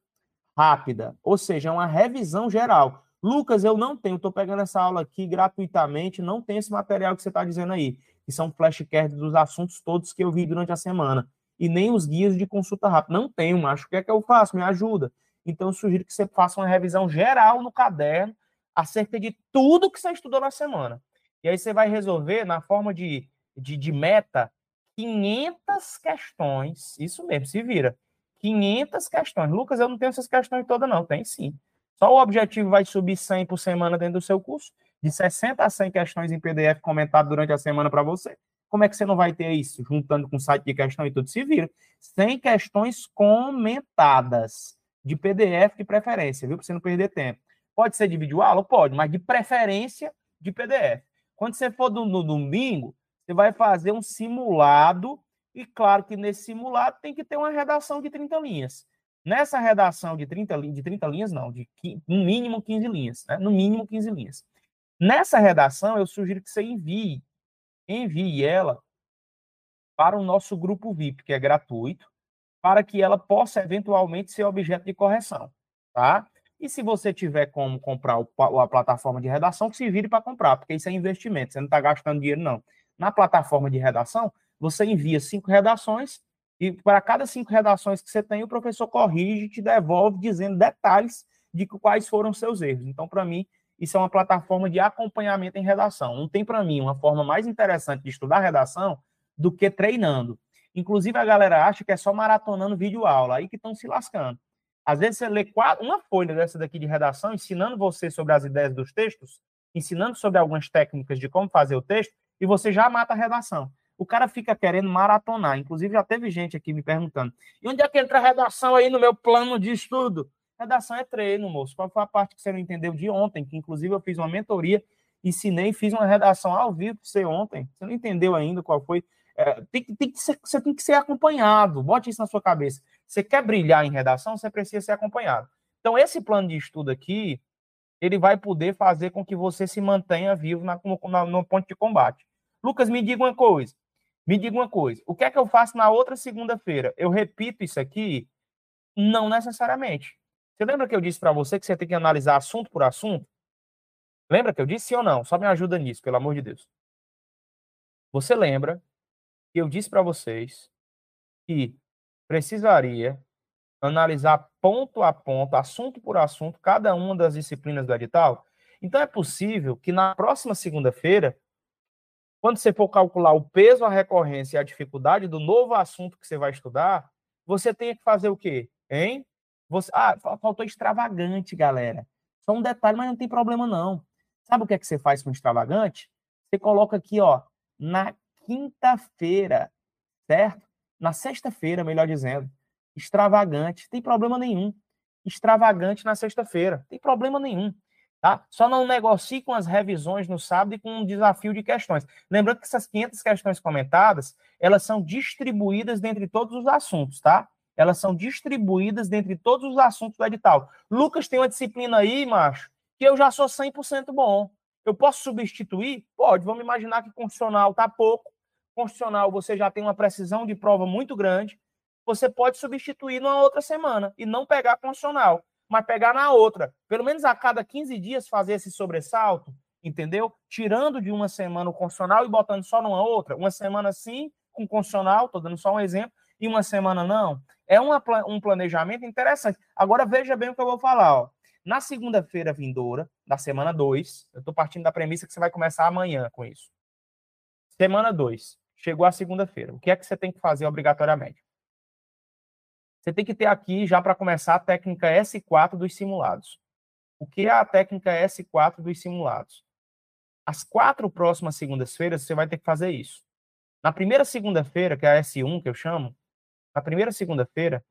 rápida, ou seja, uma revisão geral. Lucas, eu não tenho, estou pegando essa aula aqui gratuitamente, não tem esse material que você está dizendo aí, que são flashcards dos assuntos todos que eu vi durante a semana, e nem os guias de consulta rápida. Não tenho, macho. O que é que eu faço? Me ajuda. Então, eu sugiro que você faça uma revisão geral no caderno acerca de tudo que você estudou na semana. E aí você vai resolver, na forma de, de, de meta, 500 questões. Isso mesmo, se vira. 500 questões. Lucas, eu não tenho essas questões todas, não. Tem sim. Só o objetivo vai subir 100 por semana dentro do seu curso, de 60 a 100 questões em PDF comentado durante a semana para você. Como é que você não vai ter isso? Juntando com o site de questão e tudo, se vira. 100 questões comentadas, de PDF de preferência, viu? Para você não perder tempo. Pode ser de vídeo aula? Pode, mas de preferência de PDF. Quando você for do, no domingo, você vai fazer um simulado, e claro que nesse simulado tem que ter uma redação de 30 linhas. Nessa redação de 30, de 30 linhas, não, de no mínimo 15 linhas, né? no mínimo 15 linhas. Nessa redação, eu sugiro que você envie, envie ela para o nosso grupo VIP, que é gratuito, para que ela possa eventualmente ser objeto de correção, tá? E se você tiver como comprar o, a plataforma de redação, que se vire para comprar, porque isso é investimento, você não está gastando dinheiro, não. Na plataforma de redação, você envia cinco redações, e para cada cinco redações que você tem, o professor corrige e te devolve dizendo detalhes de quais foram seus erros. Então, para mim, isso é uma plataforma de acompanhamento em redação. Não tem para mim uma forma mais interessante de estudar redação do que treinando. Inclusive, a galera acha que é só maratonando vídeo aula, aí que estão se lascando. Às vezes você lê quatro, uma folha dessa daqui de redação, ensinando você sobre as ideias dos textos, ensinando sobre algumas técnicas de como fazer o texto, e você já mata a redação. O cara fica querendo maratonar. Inclusive, já teve gente aqui me perguntando: e onde é que entra a redação aí no meu plano de estudo? Redação é treino, moço. Qual foi a parte que você não entendeu de ontem? Que inclusive eu fiz uma mentoria, ensinei, fiz uma redação ao vivo para você ontem. Você não entendeu ainda qual foi. É, tem, tem que ser, você tem que ser acompanhado. Bote isso na sua cabeça. Você quer brilhar em redação, você precisa ser acompanhado. Então, esse plano de estudo aqui, ele vai poder fazer com que você se mantenha vivo na, no, no ponto de combate. Lucas, me diga uma coisa. Me diga uma coisa. O que é que eu faço na outra segunda-feira? Eu repito isso aqui? Não necessariamente. Você lembra que eu disse para você que você tem que analisar assunto por assunto? Lembra que eu disse sim ou não? Só me ajuda nisso, pelo amor de Deus. Você lembra que eu disse para vocês que precisaria analisar ponto a ponto, assunto por assunto, cada uma das disciplinas do edital? Então é possível que na próxima segunda-feira, quando você for calcular o peso, a recorrência e a dificuldade do novo assunto que você vai estudar, você tenha que fazer o quê? Hein? Você... Ah, faltou extravagante, galera. Só um detalhe, mas não tem problema não. Sabe o que é que você faz com extravagante? Você coloca aqui, ó, na quinta-feira, certo? Na sexta-feira, melhor dizendo. Extravagante, tem problema nenhum. Extravagante na sexta-feira, tem problema nenhum. Tá? Só não negocie com as revisões no sábado e com um desafio de questões. Lembrando que essas 500 questões comentadas, elas são distribuídas dentre todos os assuntos, tá? Elas são distribuídas dentre todos os assuntos do edital. Lucas tem uma disciplina aí, macho, que eu já sou 100% bom. Eu posso substituir? Pode. Vamos imaginar que constitucional está pouco. Constitucional você já tem uma precisão de prova muito grande. Você pode substituir numa outra semana e não pegar constitucional, mas pegar na outra. Pelo menos a cada 15 dias fazer esse sobressalto, entendeu? Tirando de uma semana o constitucional e botando só numa outra. Uma semana sim, com constitucional, estou dando só um exemplo, e uma semana não. É uma, um planejamento interessante. Agora veja bem o que eu vou falar. Ó. Na segunda-feira vindoura, da semana 2, eu estou partindo da premissa que você vai começar amanhã com isso. Semana 2, chegou a segunda-feira. O que é que você tem que fazer obrigatoriamente? Você tem que ter aqui, já para começar, a técnica S4 dos simulados. O que é a técnica S4 dos simulados? As quatro próximas segundas-feiras, você vai ter que fazer isso. Na primeira segunda-feira, que é a S1, que eu chamo, na primeira segunda-feira,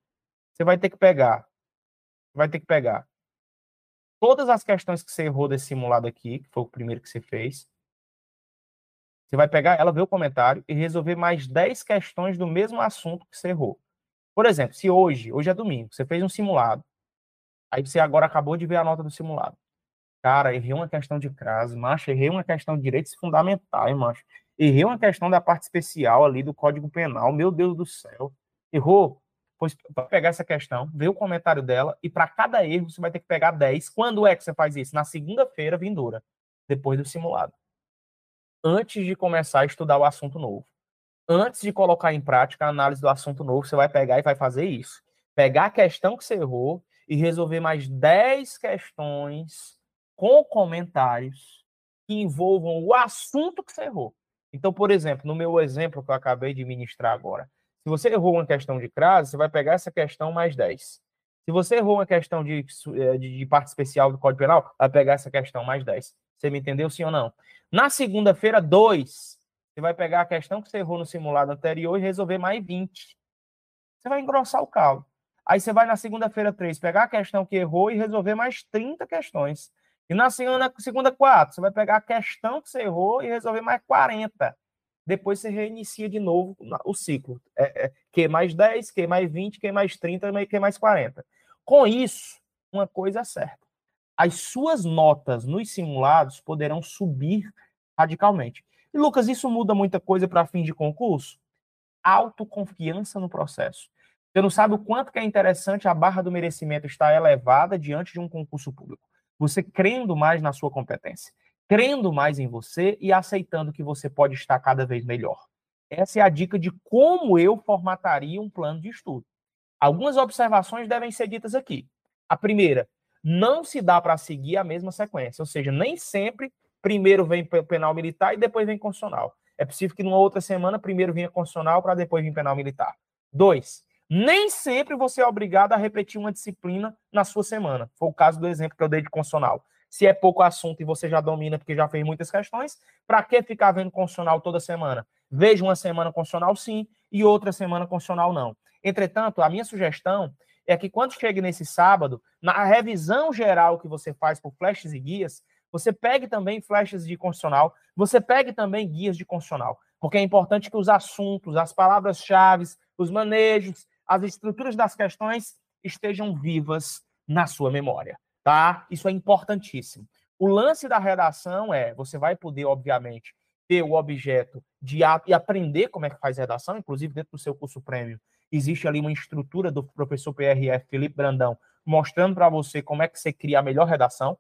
você vai ter que pegar, vai ter que pegar todas as questões que você errou desse simulado aqui, que foi o primeiro que você fez. Você vai pegar ela, ver o comentário e resolver mais 10 questões do mesmo assunto que você errou. Por exemplo, se hoje, hoje é domingo, você fez um simulado, aí você agora acabou de ver a nota do simulado. Cara, errei uma questão de crase, macho, errei uma questão de direitos fundamentais, macho. Errei uma questão da parte especial ali do Código Penal, meu Deus do céu. Errou? Pois vai pegar essa questão, ver o comentário dela e para cada erro você vai ter que pegar 10. Quando é que você faz isso? Na segunda-feira vindoura, depois do simulado. Antes de começar a estudar o assunto novo. Antes de colocar em prática a análise do assunto novo, você vai pegar e vai fazer isso. Pegar a questão que você errou e resolver mais 10 questões com comentários que envolvam o assunto que você errou. Então, por exemplo, no meu exemplo que eu acabei de ministrar agora, se você errou uma questão de crase, você vai pegar essa questão mais 10. Se você errou uma questão de, eh, de, de, parte especial do Código Penal, vai pegar essa questão mais 10. Você me entendeu, sim ou não? Na segunda-feira, 2, você vai pegar a questão que você errou no simulado anterior e resolver mais 20. Você vai engrossar o caldo. Aí você vai na segunda-feira 3, pegar a questão que errou e resolver mais 30 questões. E na segunda, segunda quatro, você vai pegar a questão que você errou e resolver mais 40. Depois você reinicia de novo o ciclo. É, é, Q mais 10, Q mais 20, Q mais 30, Q mais 40. Com isso, uma coisa é certa. As suas notas nos simulados poderão subir radicalmente. E, Lucas, isso muda muita coisa para fim de concurso? Autoconfiança no processo. Você não sabe o quanto que é interessante a barra do merecimento estar elevada diante de um concurso público. Você crendo mais na sua competência, crendo mais em você e aceitando que você pode estar cada vez melhor. Essa é a dica de como eu formataria um plano de estudo. Algumas observações devem ser ditas aqui. A primeira, não se dá para seguir a mesma sequência, ou seja, nem sempre primeiro vem penal militar e depois vem constitucional. É possível que numa outra semana primeiro venha constitucional para depois vir penal militar. Dois, nem sempre você é obrigado a repetir uma disciplina na sua semana. Foi o caso do exemplo que eu dei de constitucional. Se é pouco assunto e você já domina porque já fez muitas questões, para que ficar vendo constitucional toda semana? Veja uma semana constitucional sim e outra semana constitucional não. Entretanto, a minha sugestão é que quando chegue nesse sábado, na revisão geral que você faz por flashes e guias, você pegue também flashes de constitucional, você pegue também guias de constitucional, porque é importante que os assuntos, as palavras-chave, os manejos, as estruturas das questões estejam vivas na sua memória, tá? Isso é importantíssimo. O lance da redação é, você vai poder, obviamente, ter o objeto de e aprender como é que faz redação, inclusive dentro do seu curso prêmio, existe ali uma estrutura do professor PRF Felipe Brandão mostrando para você como é que você cria a melhor redação.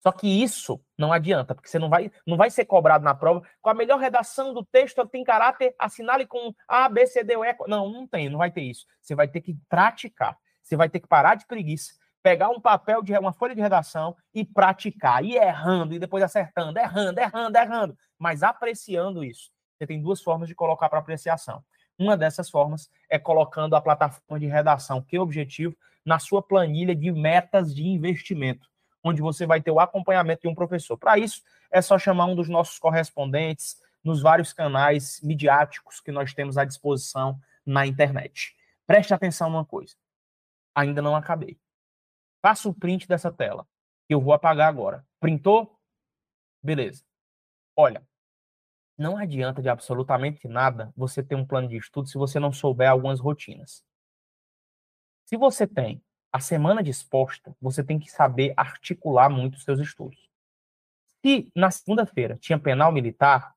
Só que isso não adianta, porque você não vai, não vai ser cobrado na prova com a melhor redação do texto, tem caráter, assinale com A, B, C, D, E. Não, não tem, não vai ter isso. Você vai ter que praticar. Você vai ter que parar de preguiça, pegar um papel de uma folha de redação e praticar, e errando, e depois acertando, errando, errando, errando, mas apreciando isso. Você tem duas formas de colocar para apreciação. Uma dessas formas é colocando a plataforma de redação, que é o objetivo, na sua planilha de metas de investimento, onde você vai ter o acompanhamento de um professor. Para isso, é só chamar um dos nossos correspondentes nos vários canais midiáticos que nós temos à disposição na internet. Preste atenção numa coisa. Ainda não acabei. Faça o print dessa tela, que eu vou apagar agora. Printou? Beleza. Olha, não adianta de absolutamente nada você ter um plano de estudo se você não souber algumas rotinas. Se você tem a semana disposta, você tem que saber articular muito os seus estudos. Se na segunda-feira tinha penal militar,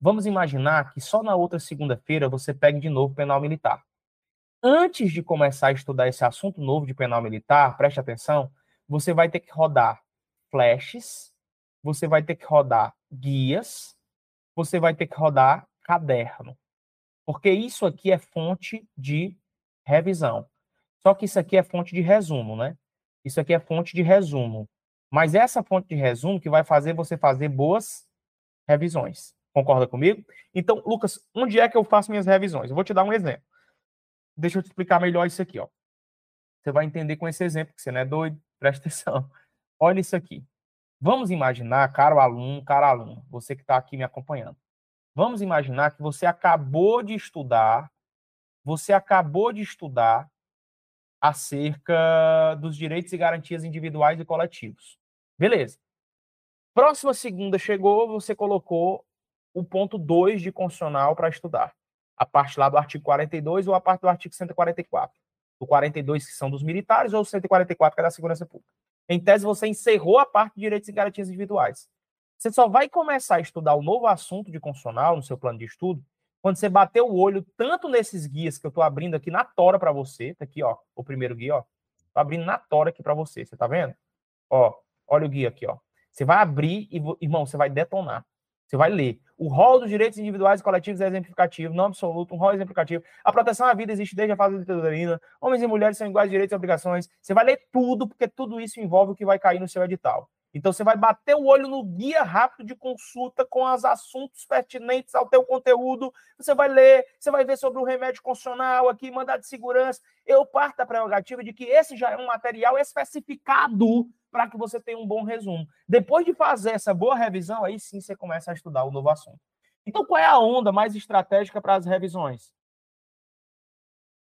vamos imaginar que só na outra segunda-feira você pegue de novo penal militar. Antes de começar a estudar esse assunto novo de penal militar, preste atenção, você vai ter que rodar flashes, você vai ter que rodar guias, você vai ter que rodar caderno. Porque isso aqui é fonte de revisão. Só que isso aqui é fonte de resumo, né? Isso aqui é fonte de resumo. Mas essa fonte de resumo que vai fazer você fazer boas revisões. Concorda comigo? Então, Lucas, onde é que eu faço minhas revisões? Eu vou te dar um exemplo. Deixa eu te explicar melhor isso aqui, ó. Você vai entender com esse exemplo, que você não é doido. Presta atenção. Olha isso aqui. Vamos imaginar, caro aluno, caro aluno, você que está aqui me acompanhando. Vamos imaginar que você acabou de estudar, você acabou de estudar acerca dos direitos e garantias individuais e coletivos. Beleza. Próxima segunda chegou, você colocou o ponto 2 de constitucional para estudar. A parte lá do artigo 42 ou a parte do artigo 144. O 42 que são dos militares ou o 144 que é da segurança pública. Em tese, você encerrou a parte de direitos e garantias individuais. Você só vai começar a estudar o novo assunto de constitucional no seu plano de estudo quando você bater o olho tanto nesses guias que eu estou abrindo aqui na tora para você, tá aqui, ó, o primeiro guia, ó. Tô abrindo na tora aqui para você, você tá vendo? Ó, olha o guia aqui, ó. Você vai abrir e, irmão, você vai detonar. Você vai ler. O rol dos direitos individuais e coletivos é exemplificativo, não absoluto, um rol exemplificativo. A proteção à vida existe desde a fase da ditadura. Homens e mulheres são iguais direitos e obrigações. Você vai ler tudo, porque tudo isso envolve o que vai cair no seu edital. Então você vai bater o olho no guia rápido de consulta com os assuntos pertinentes ao teu conteúdo. Você vai ler, você vai ver sobre o remédio constitucional aqui, mandado de segurança. Eu parto da prerrogativa de que esse já é um material especificado para que você tenha um bom resumo. Depois de fazer essa boa revisão, aí sim você começa a estudar o novo assunto. Então qual é a onda mais estratégica para as revisões?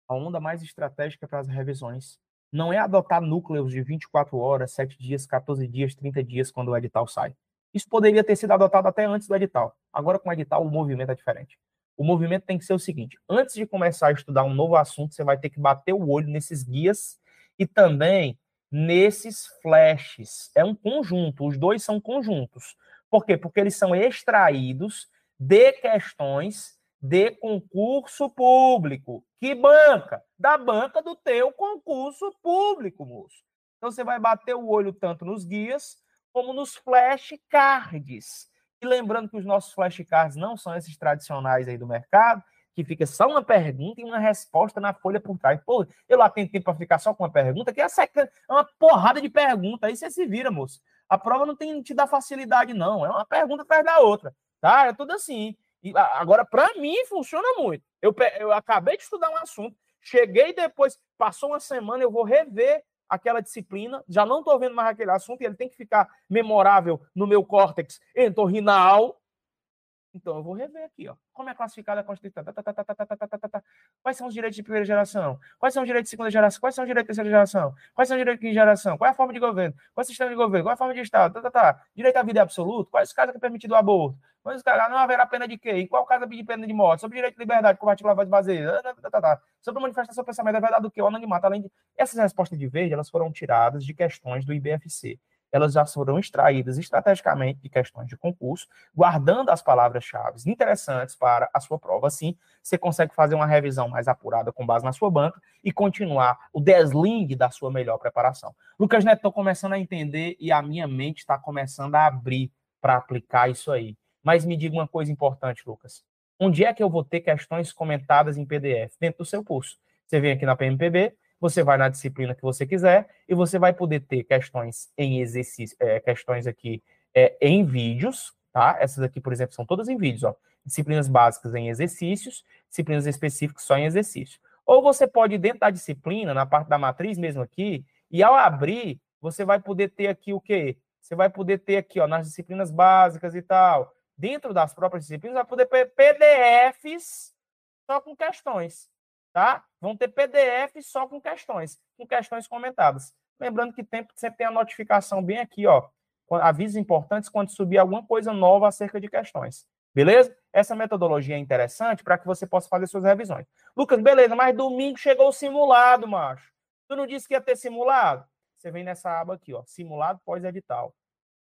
A onda mais estratégica para as revisões não é adotar núcleos de 24 horas, 7 dias, 14 dias, 30 dias quando o edital sai. Isso poderia ter sido adotado até antes do edital. Agora, com o edital, o movimento é diferente. O movimento tem que ser o seguinte: antes de começar a estudar um novo assunto, você vai ter que bater o olho nesses guias e também nesses flashes. É um conjunto, os dois são conjuntos. Por quê? Porque eles são extraídos de questões de concurso público. Que banca? Da banca do teu concurso público, moço. Então você vai bater o olho tanto nos guias como nos flashcards. E lembrando que os nossos flashcards não são esses tradicionais aí do mercado, que fica só uma pergunta e uma resposta na folha por trás. Pô, eu lá tenho tempo para ficar só com uma pergunta, que essa é uma porrada de pergunta. Aí você se vira, moço. A prova não tem te dá facilidade, não. É uma pergunta atrás da outra. Tá? É tudo assim. E, agora, para mim, funciona muito. Eu, eu acabei de estudar um assunto, cheguei depois, passou uma semana, eu vou rever aquela disciplina, já não estou vendo mais aquele assunto, e ele tem que ficar memorável no meu córtex entorrinal. Então, eu vou rever aqui, ó. Como é classificada a Constituição? Tá, tá, tá, Quais são os direitos de primeira geração? Quais são os direitos de segunda geração? Quais são os direitos de terceira geração? Quais são os direitos de geração? Qual é a forma de governo? Qual é o sistema de governo? Qual é a forma de Estado? Tá, tá, tá. Direito à vida é absoluto? Quais os casos que é permitido o aborto? Quais os casos não haverá pena de quê? Em qual caso é pedir pena de morte? Sobre direito de liberdade, como artigo de? Tá, tá, tá. Sobre manifestação do pensamento, é verdade do quê? O anonimato, além de... Essas respostas de verde, elas foram tiradas de questões do IBFC elas já foram extraídas estrategicamente de questões de concurso, guardando as palavras-chave interessantes para a sua prova. Assim, você consegue fazer uma revisão mais apurada com base na sua banca e continuar o deslingue da sua melhor preparação. Lucas Neto, estou começando a entender e a minha mente está começando a abrir para aplicar isso aí. Mas me diga uma coisa importante, Lucas. Onde é que eu vou ter questões comentadas em PDF? Dentro do seu curso. Você vem aqui na PMPB, você vai na disciplina que você quiser e você vai poder ter questões em exercício, é, questões aqui é, em vídeos, tá? Essas aqui, por exemplo, são todas em vídeos, ó. Disciplinas básicas em exercícios, disciplinas específicas só em exercício. Ou você pode, dentro da disciplina, na parte da matriz mesmo aqui, e ao abrir, você vai poder ter aqui o quê? Você vai poder ter aqui, ó, nas disciplinas básicas e tal, dentro das próprias disciplinas, vai poder ter PDFs só com questões tá? Vão ter PDF só com questões, com questões comentadas. Lembrando que tem, sempre tem a notificação bem aqui, ó. Avisos importantes quando subir alguma coisa nova acerca de questões. Beleza? Essa metodologia é interessante para que você possa fazer suas revisões. Lucas, beleza, mas domingo chegou o simulado, macho. Tu não disse que ia ter simulado? Você vem nessa aba aqui, ó, simulado pós-edital.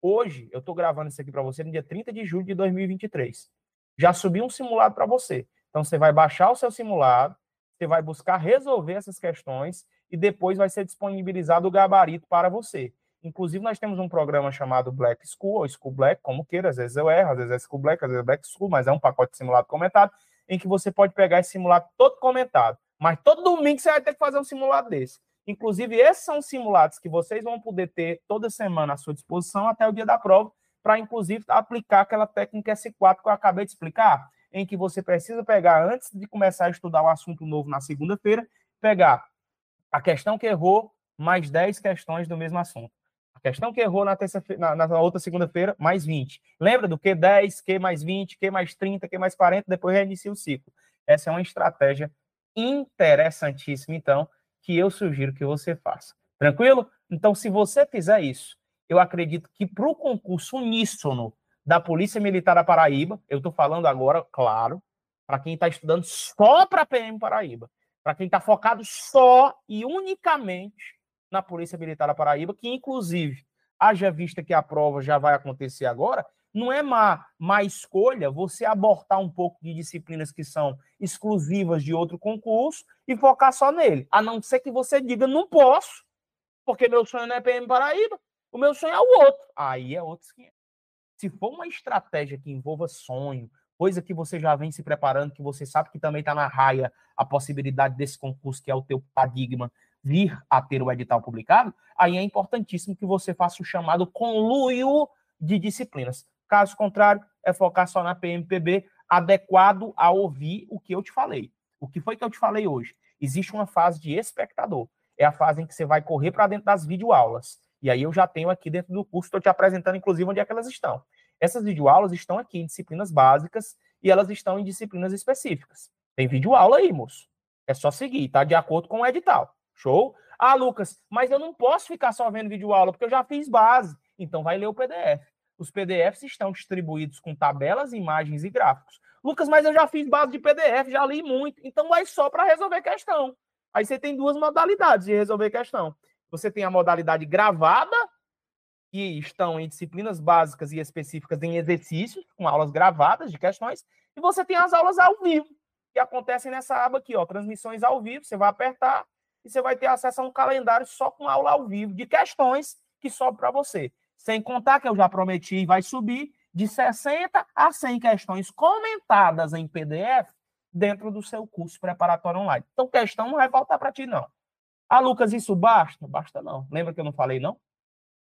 Hoje, eu estou gravando isso aqui para você no dia 30 de julho de 2023. Já subi um simulado para você. Então, você vai baixar o seu simulado, você vai buscar resolver essas questões e depois vai ser disponibilizado o gabarito para você. Inclusive, nós temos um programa chamado Black School, ou School Black, como queira, às vezes eu erro, às vezes é School Black, às vezes é Black School, mas é um pacote simulado comentado, em que você pode pegar esse simulado todo comentado. Mas todo domingo você vai ter que fazer um simulado desse. Inclusive, esses são simulados que vocês vão poder ter toda semana à sua disposição até o dia da prova, para, inclusive, aplicar aquela técnica S4 que eu acabei de explicar em que você precisa pegar, antes de começar a estudar um assunto novo na segunda-feira, pegar a questão que errou, mais 10 questões do mesmo assunto. A questão que errou na, terça na, na outra segunda-feira, mais 20. Lembra do Q10, Q mais 20, Q mais 30, Q mais 40, depois reinicia o ciclo. Essa é uma estratégia interessantíssima, então, que eu sugiro que você faça. Tranquilo? Então, se você fizer isso, eu acredito que para o concurso uníssono da Polícia Militar da Paraíba. Eu estou falando agora, claro, para quem está estudando só para a PM Paraíba. Para quem está focado só e unicamente na Polícia Militar da Paraíba, que inclusive, haja vista que a prova já vai acontecer agora, não é má, má escolha você abortar um pouco de disciplinas que são exclusivas de outro concurso e focar só nele. A não ser que você diga, não posso, porque meu sonho não é PM Paraíba, o meu sonho é o outro. Aí é outros 500. Se for uma estratégia que envolva sonho, coisa que você já vem se preparando, que você sabe que também está na raia a possibilidade desse concurso, que é o teu paradigma, vir a ter o edital publicado, aí é importantíssimo que você faça o chamado conluio de disciplinas. Caso contrário, é focar só na PMPB, adequado a ouvir o que eu te falei. O que foi que eu te falei hoje? Existe uma fase de espectador. É a fase em que você vai correr para dentro das videoaulas. E aí eu já tenho aqui dentro do curso, estou te apresentando, inclusive, onde é que elas estão. Essas videoaulas estão aqui em disciplinas básicas e elas estão em disciplinas específicas. Tem videoaula aí, moço. É só seguir, tá? De acordo com o edital. Show? Ah, Lucas, mas eu não posso ficar só vendo vídeo aula, porque eu já fiz base. Então vai ler o PDF. Os PDFs estão distribuídos com tabelas, imagens e gráficos. Lucas, mas eu já fiz base de PDF, já li muito. Então vai só para resolver questão. Aí você tem duas modalidades de resolver questão. Você tem a modalidade gravada, que estão em disciplinas básicas e específicas em exercícios, com aulas gravadas de questões, e você tem as aulas ao vivo, que acontecem nessa aba aqui, ó, transmissões ao vivo. Você vai apertar e você vai ter acesso a um calendário só com aula ao vivo de questões que sobe para você. Sem contar que eu já prometi vai subir de 60 a 100 questões comentadas em PDF dentro do seu curso preparatório online. Então, questão não vai faltar para ti, não. Ah, Lucas, isso basta? Basta não. Lembra que eu não falei, não?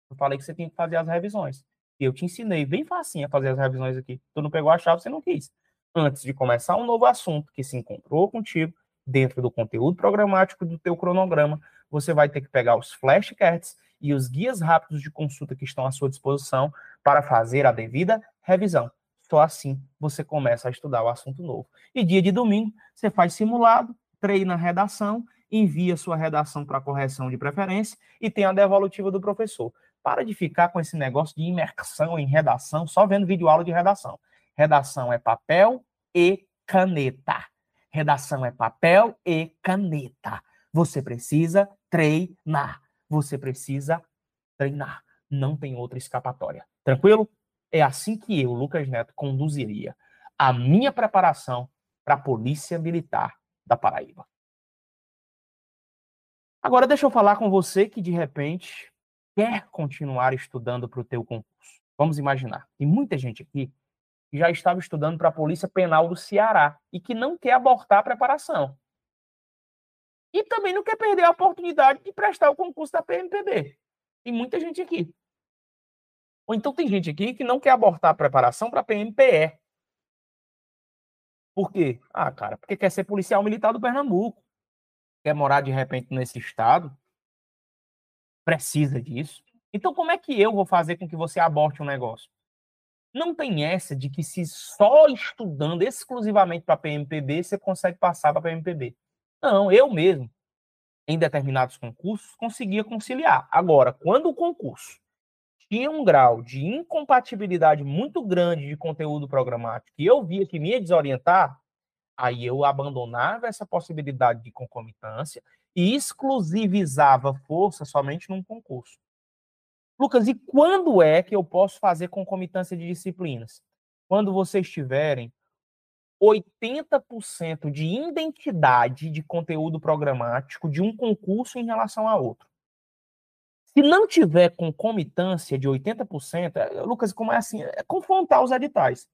Eu falei que você tinha que fazer as revisões. E eu te ensinei bem facinho a fazer as revisões aqui. Tu não pegou a chave, você não quis. Antes de começar um novo assunto que se encontrou contigo dentro do conteúdo programático do teu cronograma, você vai ter que pegar os flashcards e os guias rápidos de consulta que estão à sua disposição para fazer a devida revisão. Só assim você começa a estudar o assunto novo. E dia de domingo, você faz simulado, treina a redação, envia sua redação para correção de preferência e tem a devolutiva do professor. Para de ficar com esse negócio de imersão em redação, só vendo vídeo aula de redação. Redação é papel e caneta. Redação é papel e caneta. Você precisa treinar. Você precisa treinar. Não tem outra escapatória. Tranquilo? É assim que eu, Lucas Neto, conduziria a minha preparação para a Polícia Militar da Paraíba. Agora deixa eu falar com você que de repente quer continuar estudando para o teu concurso. Vamos imaginar. Tem muita gente aqui que já estava estudando para a Polícia Penal do Ceará e que não quer abortar a preparação. E também não quer perder a oportunidade de prestar o concurso da PMPB. Tem muita gente aqui. Ou então tem gente aqui que não quer abortar a preparação para a PMPE. Por quê? Ah, cara, porque quer ser policial militar do Pernambuco. Quer morar de repente nesse estado. Precisa disso. Então, como é que eu vou fazer com que você aborte um negócio? Não tem essa de que se só estudando exclusivamente para PMPB você consegue passar para PMPB. Não, eu mesmo, em determinados concursos, conseguia conciliar. Agora, quando o concurso tinha um grau de incompatibilidade muito grande de conteúdo programático e eu via que me ia desorientar, aí eu abandonava essa possibilidade de concomitância e exclusivizava força somente num concurso. Lucas, e quando é que eu posso fazer concomitância de disciplinas? Quando vocês tiverem 80% de identidade de conteúdo programático de um concurso em relação a outro. Se não tiver concomitância de 80%, é, Lucas, como é assim? É confrontar os editais.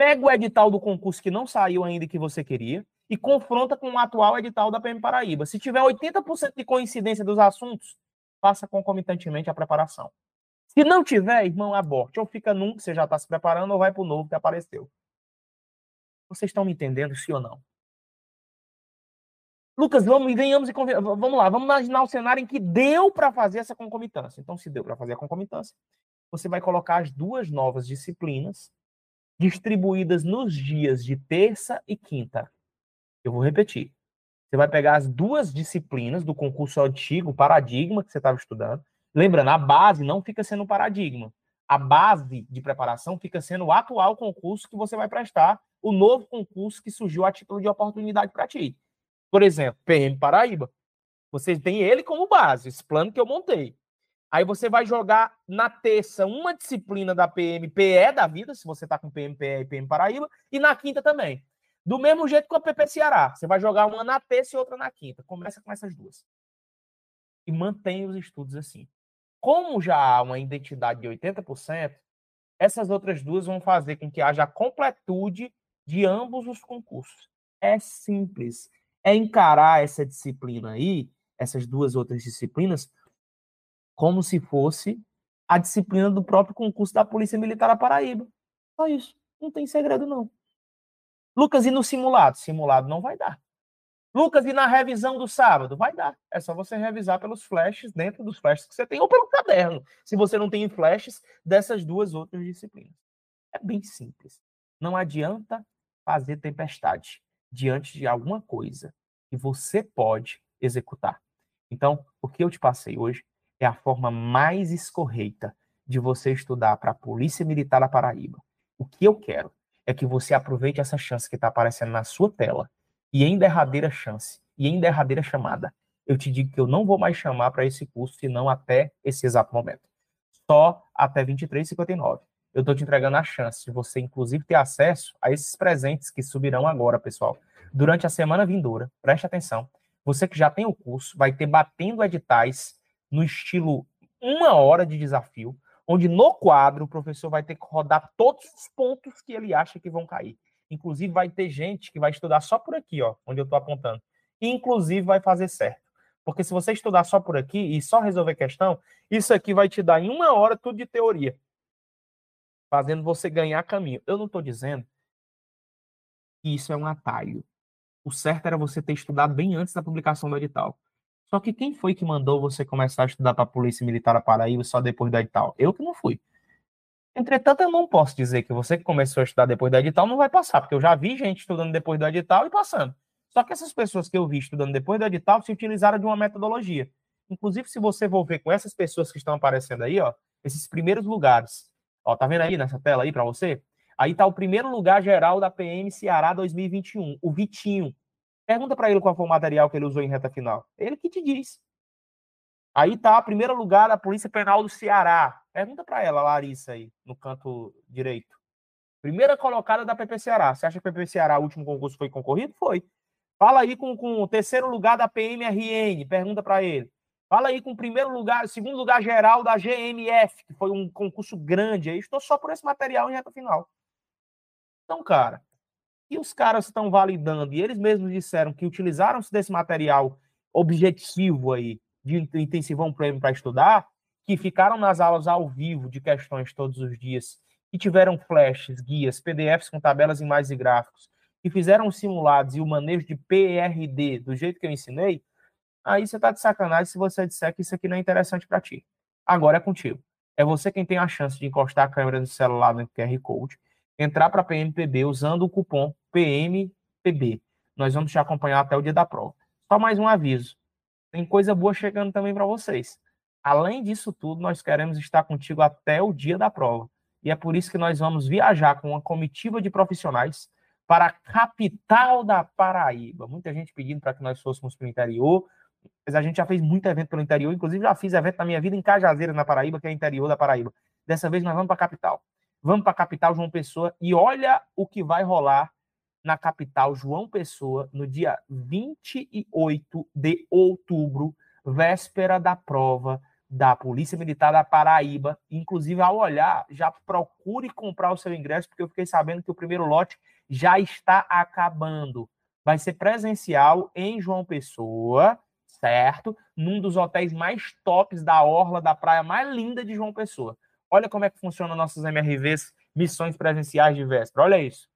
Pega o edital do concurso que não saiu ainda que você queria e confronta com o atual edital da PM Paraíba. Se tiver 80% de coincidência dos assuntos, faça concomitantemente a preparação. Se não tiver, irmão, aborte. Ou fica num que você já está se preparando, ou vai para o novo que apareceu. Vocês estão me entendendo, sim ou não? Lucas, vamos, venhamos e vamos lá, vamos imaginar o cenário em que deu para fazer essa concomitância. Então, se deu para fazer a concomitância, você vai colocar as duas novas disciplinas distribuídas nos dias de terça e quinta. Eu vou repetir. Você vai pegar as duas disciplinas do concurso antigo, paradigma, que você estava estudando. Lembrando, a base não fica sendo paradigma. A base de preparação fica sendo o atual concurso que você vai prestar, o novo concurso que surgiu a título de oportunidade para ti. Por exemplo, PM Paraíba. Você tem ele como base, esse plano que eu montei. Aí você vai jogar na terça uma disciplina da PMPE da vida, se você está com PMPE e PM Paraíba, e na quinta também. Do mesmo jeito com a PP Ceará. Você vai jogar uma na terça e outra na quinta. Começa com essas duas. E mantém os estudos assim. Como já há uma identidade de 80%, essas outras duas vão fazer com que haja completude de ambos os concursos. É simples. É encarar essa disciplina aí, essas duas outras disciplinas, como se fosse a disciplina do próprio concurso da Polícia Militar da Paraíba. Só isso. Não tem segredo, não. Lucas, e no simulado? Simulado não vai dar. Lucas, e na revisão do sábado? Vai dar. É só você revisar pelos flashes, dentro dos flashes que você tem, ou pelo caderno, se você não tem flashes dessas duas outras disciplinas. É bem simples. Não adianta fazer tempestade diante de alguma coisa que você pode executar. Então, o que eu te passei hoje é a forma mais escorreita de você estudar para a Polícia Militar da Paraíba. O que eu quero é que você aproveite essa chance que está aparecendo na sua tela e em derradeira chance e em derradeira chamada, eu te digo que eu não vou mais chamar para esse curso, senão até esse exato momento. Só até 23,59. Eu estou te entregando a chance de você, inclusive, ter acesso a esses presentes que subirão agora, pessoal. Durante a semana vindoura, preste atenção. Você que já tem o curso, vai ter batendo editais no estilo uma hora de desafio, onde no quadro o professor vai ter que rodar todos os pontos que ele acha que vão cair. Inclusive, vai ter gente que vai estudar só por aqui, ó, onde eu estou apontando. Inclusive, vai fazer certo. Porque se você estudar só por aqui e só resolver questão, isso aqui vai te dar em uma hora tudo de teoria. Fazendo você ganhar caminho. Eu não estou dizendo que isso é um atalho. O certo era você ter estudado bem antes da publicação do edital. Só que quem foi que mandou você começar a estudar para a Polícia Militar da Paraíba só depois do edital? Eu que não fui. Entretanto, eu não posso dizer que você que começou a estudar depois do edital não vai passar, porque eu já vi gente estudando depois do edital e passando. Só que essas pessoas que eu vi estudando depois do edital se utilizaram de uma metodologia. Inclusive, se você for ver com essas pessoas que estão aparecendo aí, ó, esses primeiros lugares. Ó, tá vendo aí nessa tela aí para você? Aí tá o primeiro lugar geral da PM Ceará 2021, o Vitinho. Pergunta para ele qual foi o material que ele usou em reta final. Ele que te diz. Aí tá o primeiro lugar da Polícia Penal do Ceará. Pergunta para ela, Larissa, aí, no canto direito. Primeira colocada da PP Ceará. Você acha que a PP Ceará, o último concurso, foi concorrido? Foi. Fala aí com, com o terceiro lugar da PMRN. Pergunta para ele. Fala aí com o primeiro lugar, segundo lugar geral da GMF, que foi um concurso grande. Aí estou só por esse material em reta final. Então, cara, e os caras estão validando, e eles mesmos disseram que utilizaram-se desse material objetivo aí, de intensivão um prêmio para estudar, que ficaram nas aulas ao vivo de questões todos os dias, que tiveram flashes, guias, PDFs com tabelas, imagens e gráficos, que fizeram os simulados e o manejo de PRD do jeito que eu ensinei, aí você está de sacanagem se você disser que isso aqui não é interessante para ti. Agora é contigo. É você quem tem a chance de encostar a câmera do celular no QR Code entrar para a PMPB usando o cupom PMPB. Nós vamos te acompanhar até o dia da prova. Só mais um aviso. Tem coisa boa chegando também para vocês. Além disso tudo, nós queremos estar contigo até o dia da prova. E é por isso que nós vamos viajar com uma comitiva de profissionais para a capital da Paraíba. Muita gente pedindo para que nós fôssemos para o interior, mas a gente já fez muito evento pelo interior, inclusive já fiz evento na minha vida em Cajazeira, na Paraíba, que é interior da Paraíba. Dessa vez nós vamos para a capital. Vamos para a capital João Pessoa e olha o que vai rolar na capital João Pessoa no dia 28 de outubro, véspera da prova da Polícia Militar da Paraíba. Inclusive, ao olhar, já procure comprar o seu ingresso, porque eu fiquei sabendo que o primeiro lote já está acabando. Vai ser presencial em João Pessoa, certo? Num dos hotéis mais tops da orla da praia mais linda de João Pessoa. Olha como é que funciona nossas MRVs, missões presenciais de véspera. Olha isso.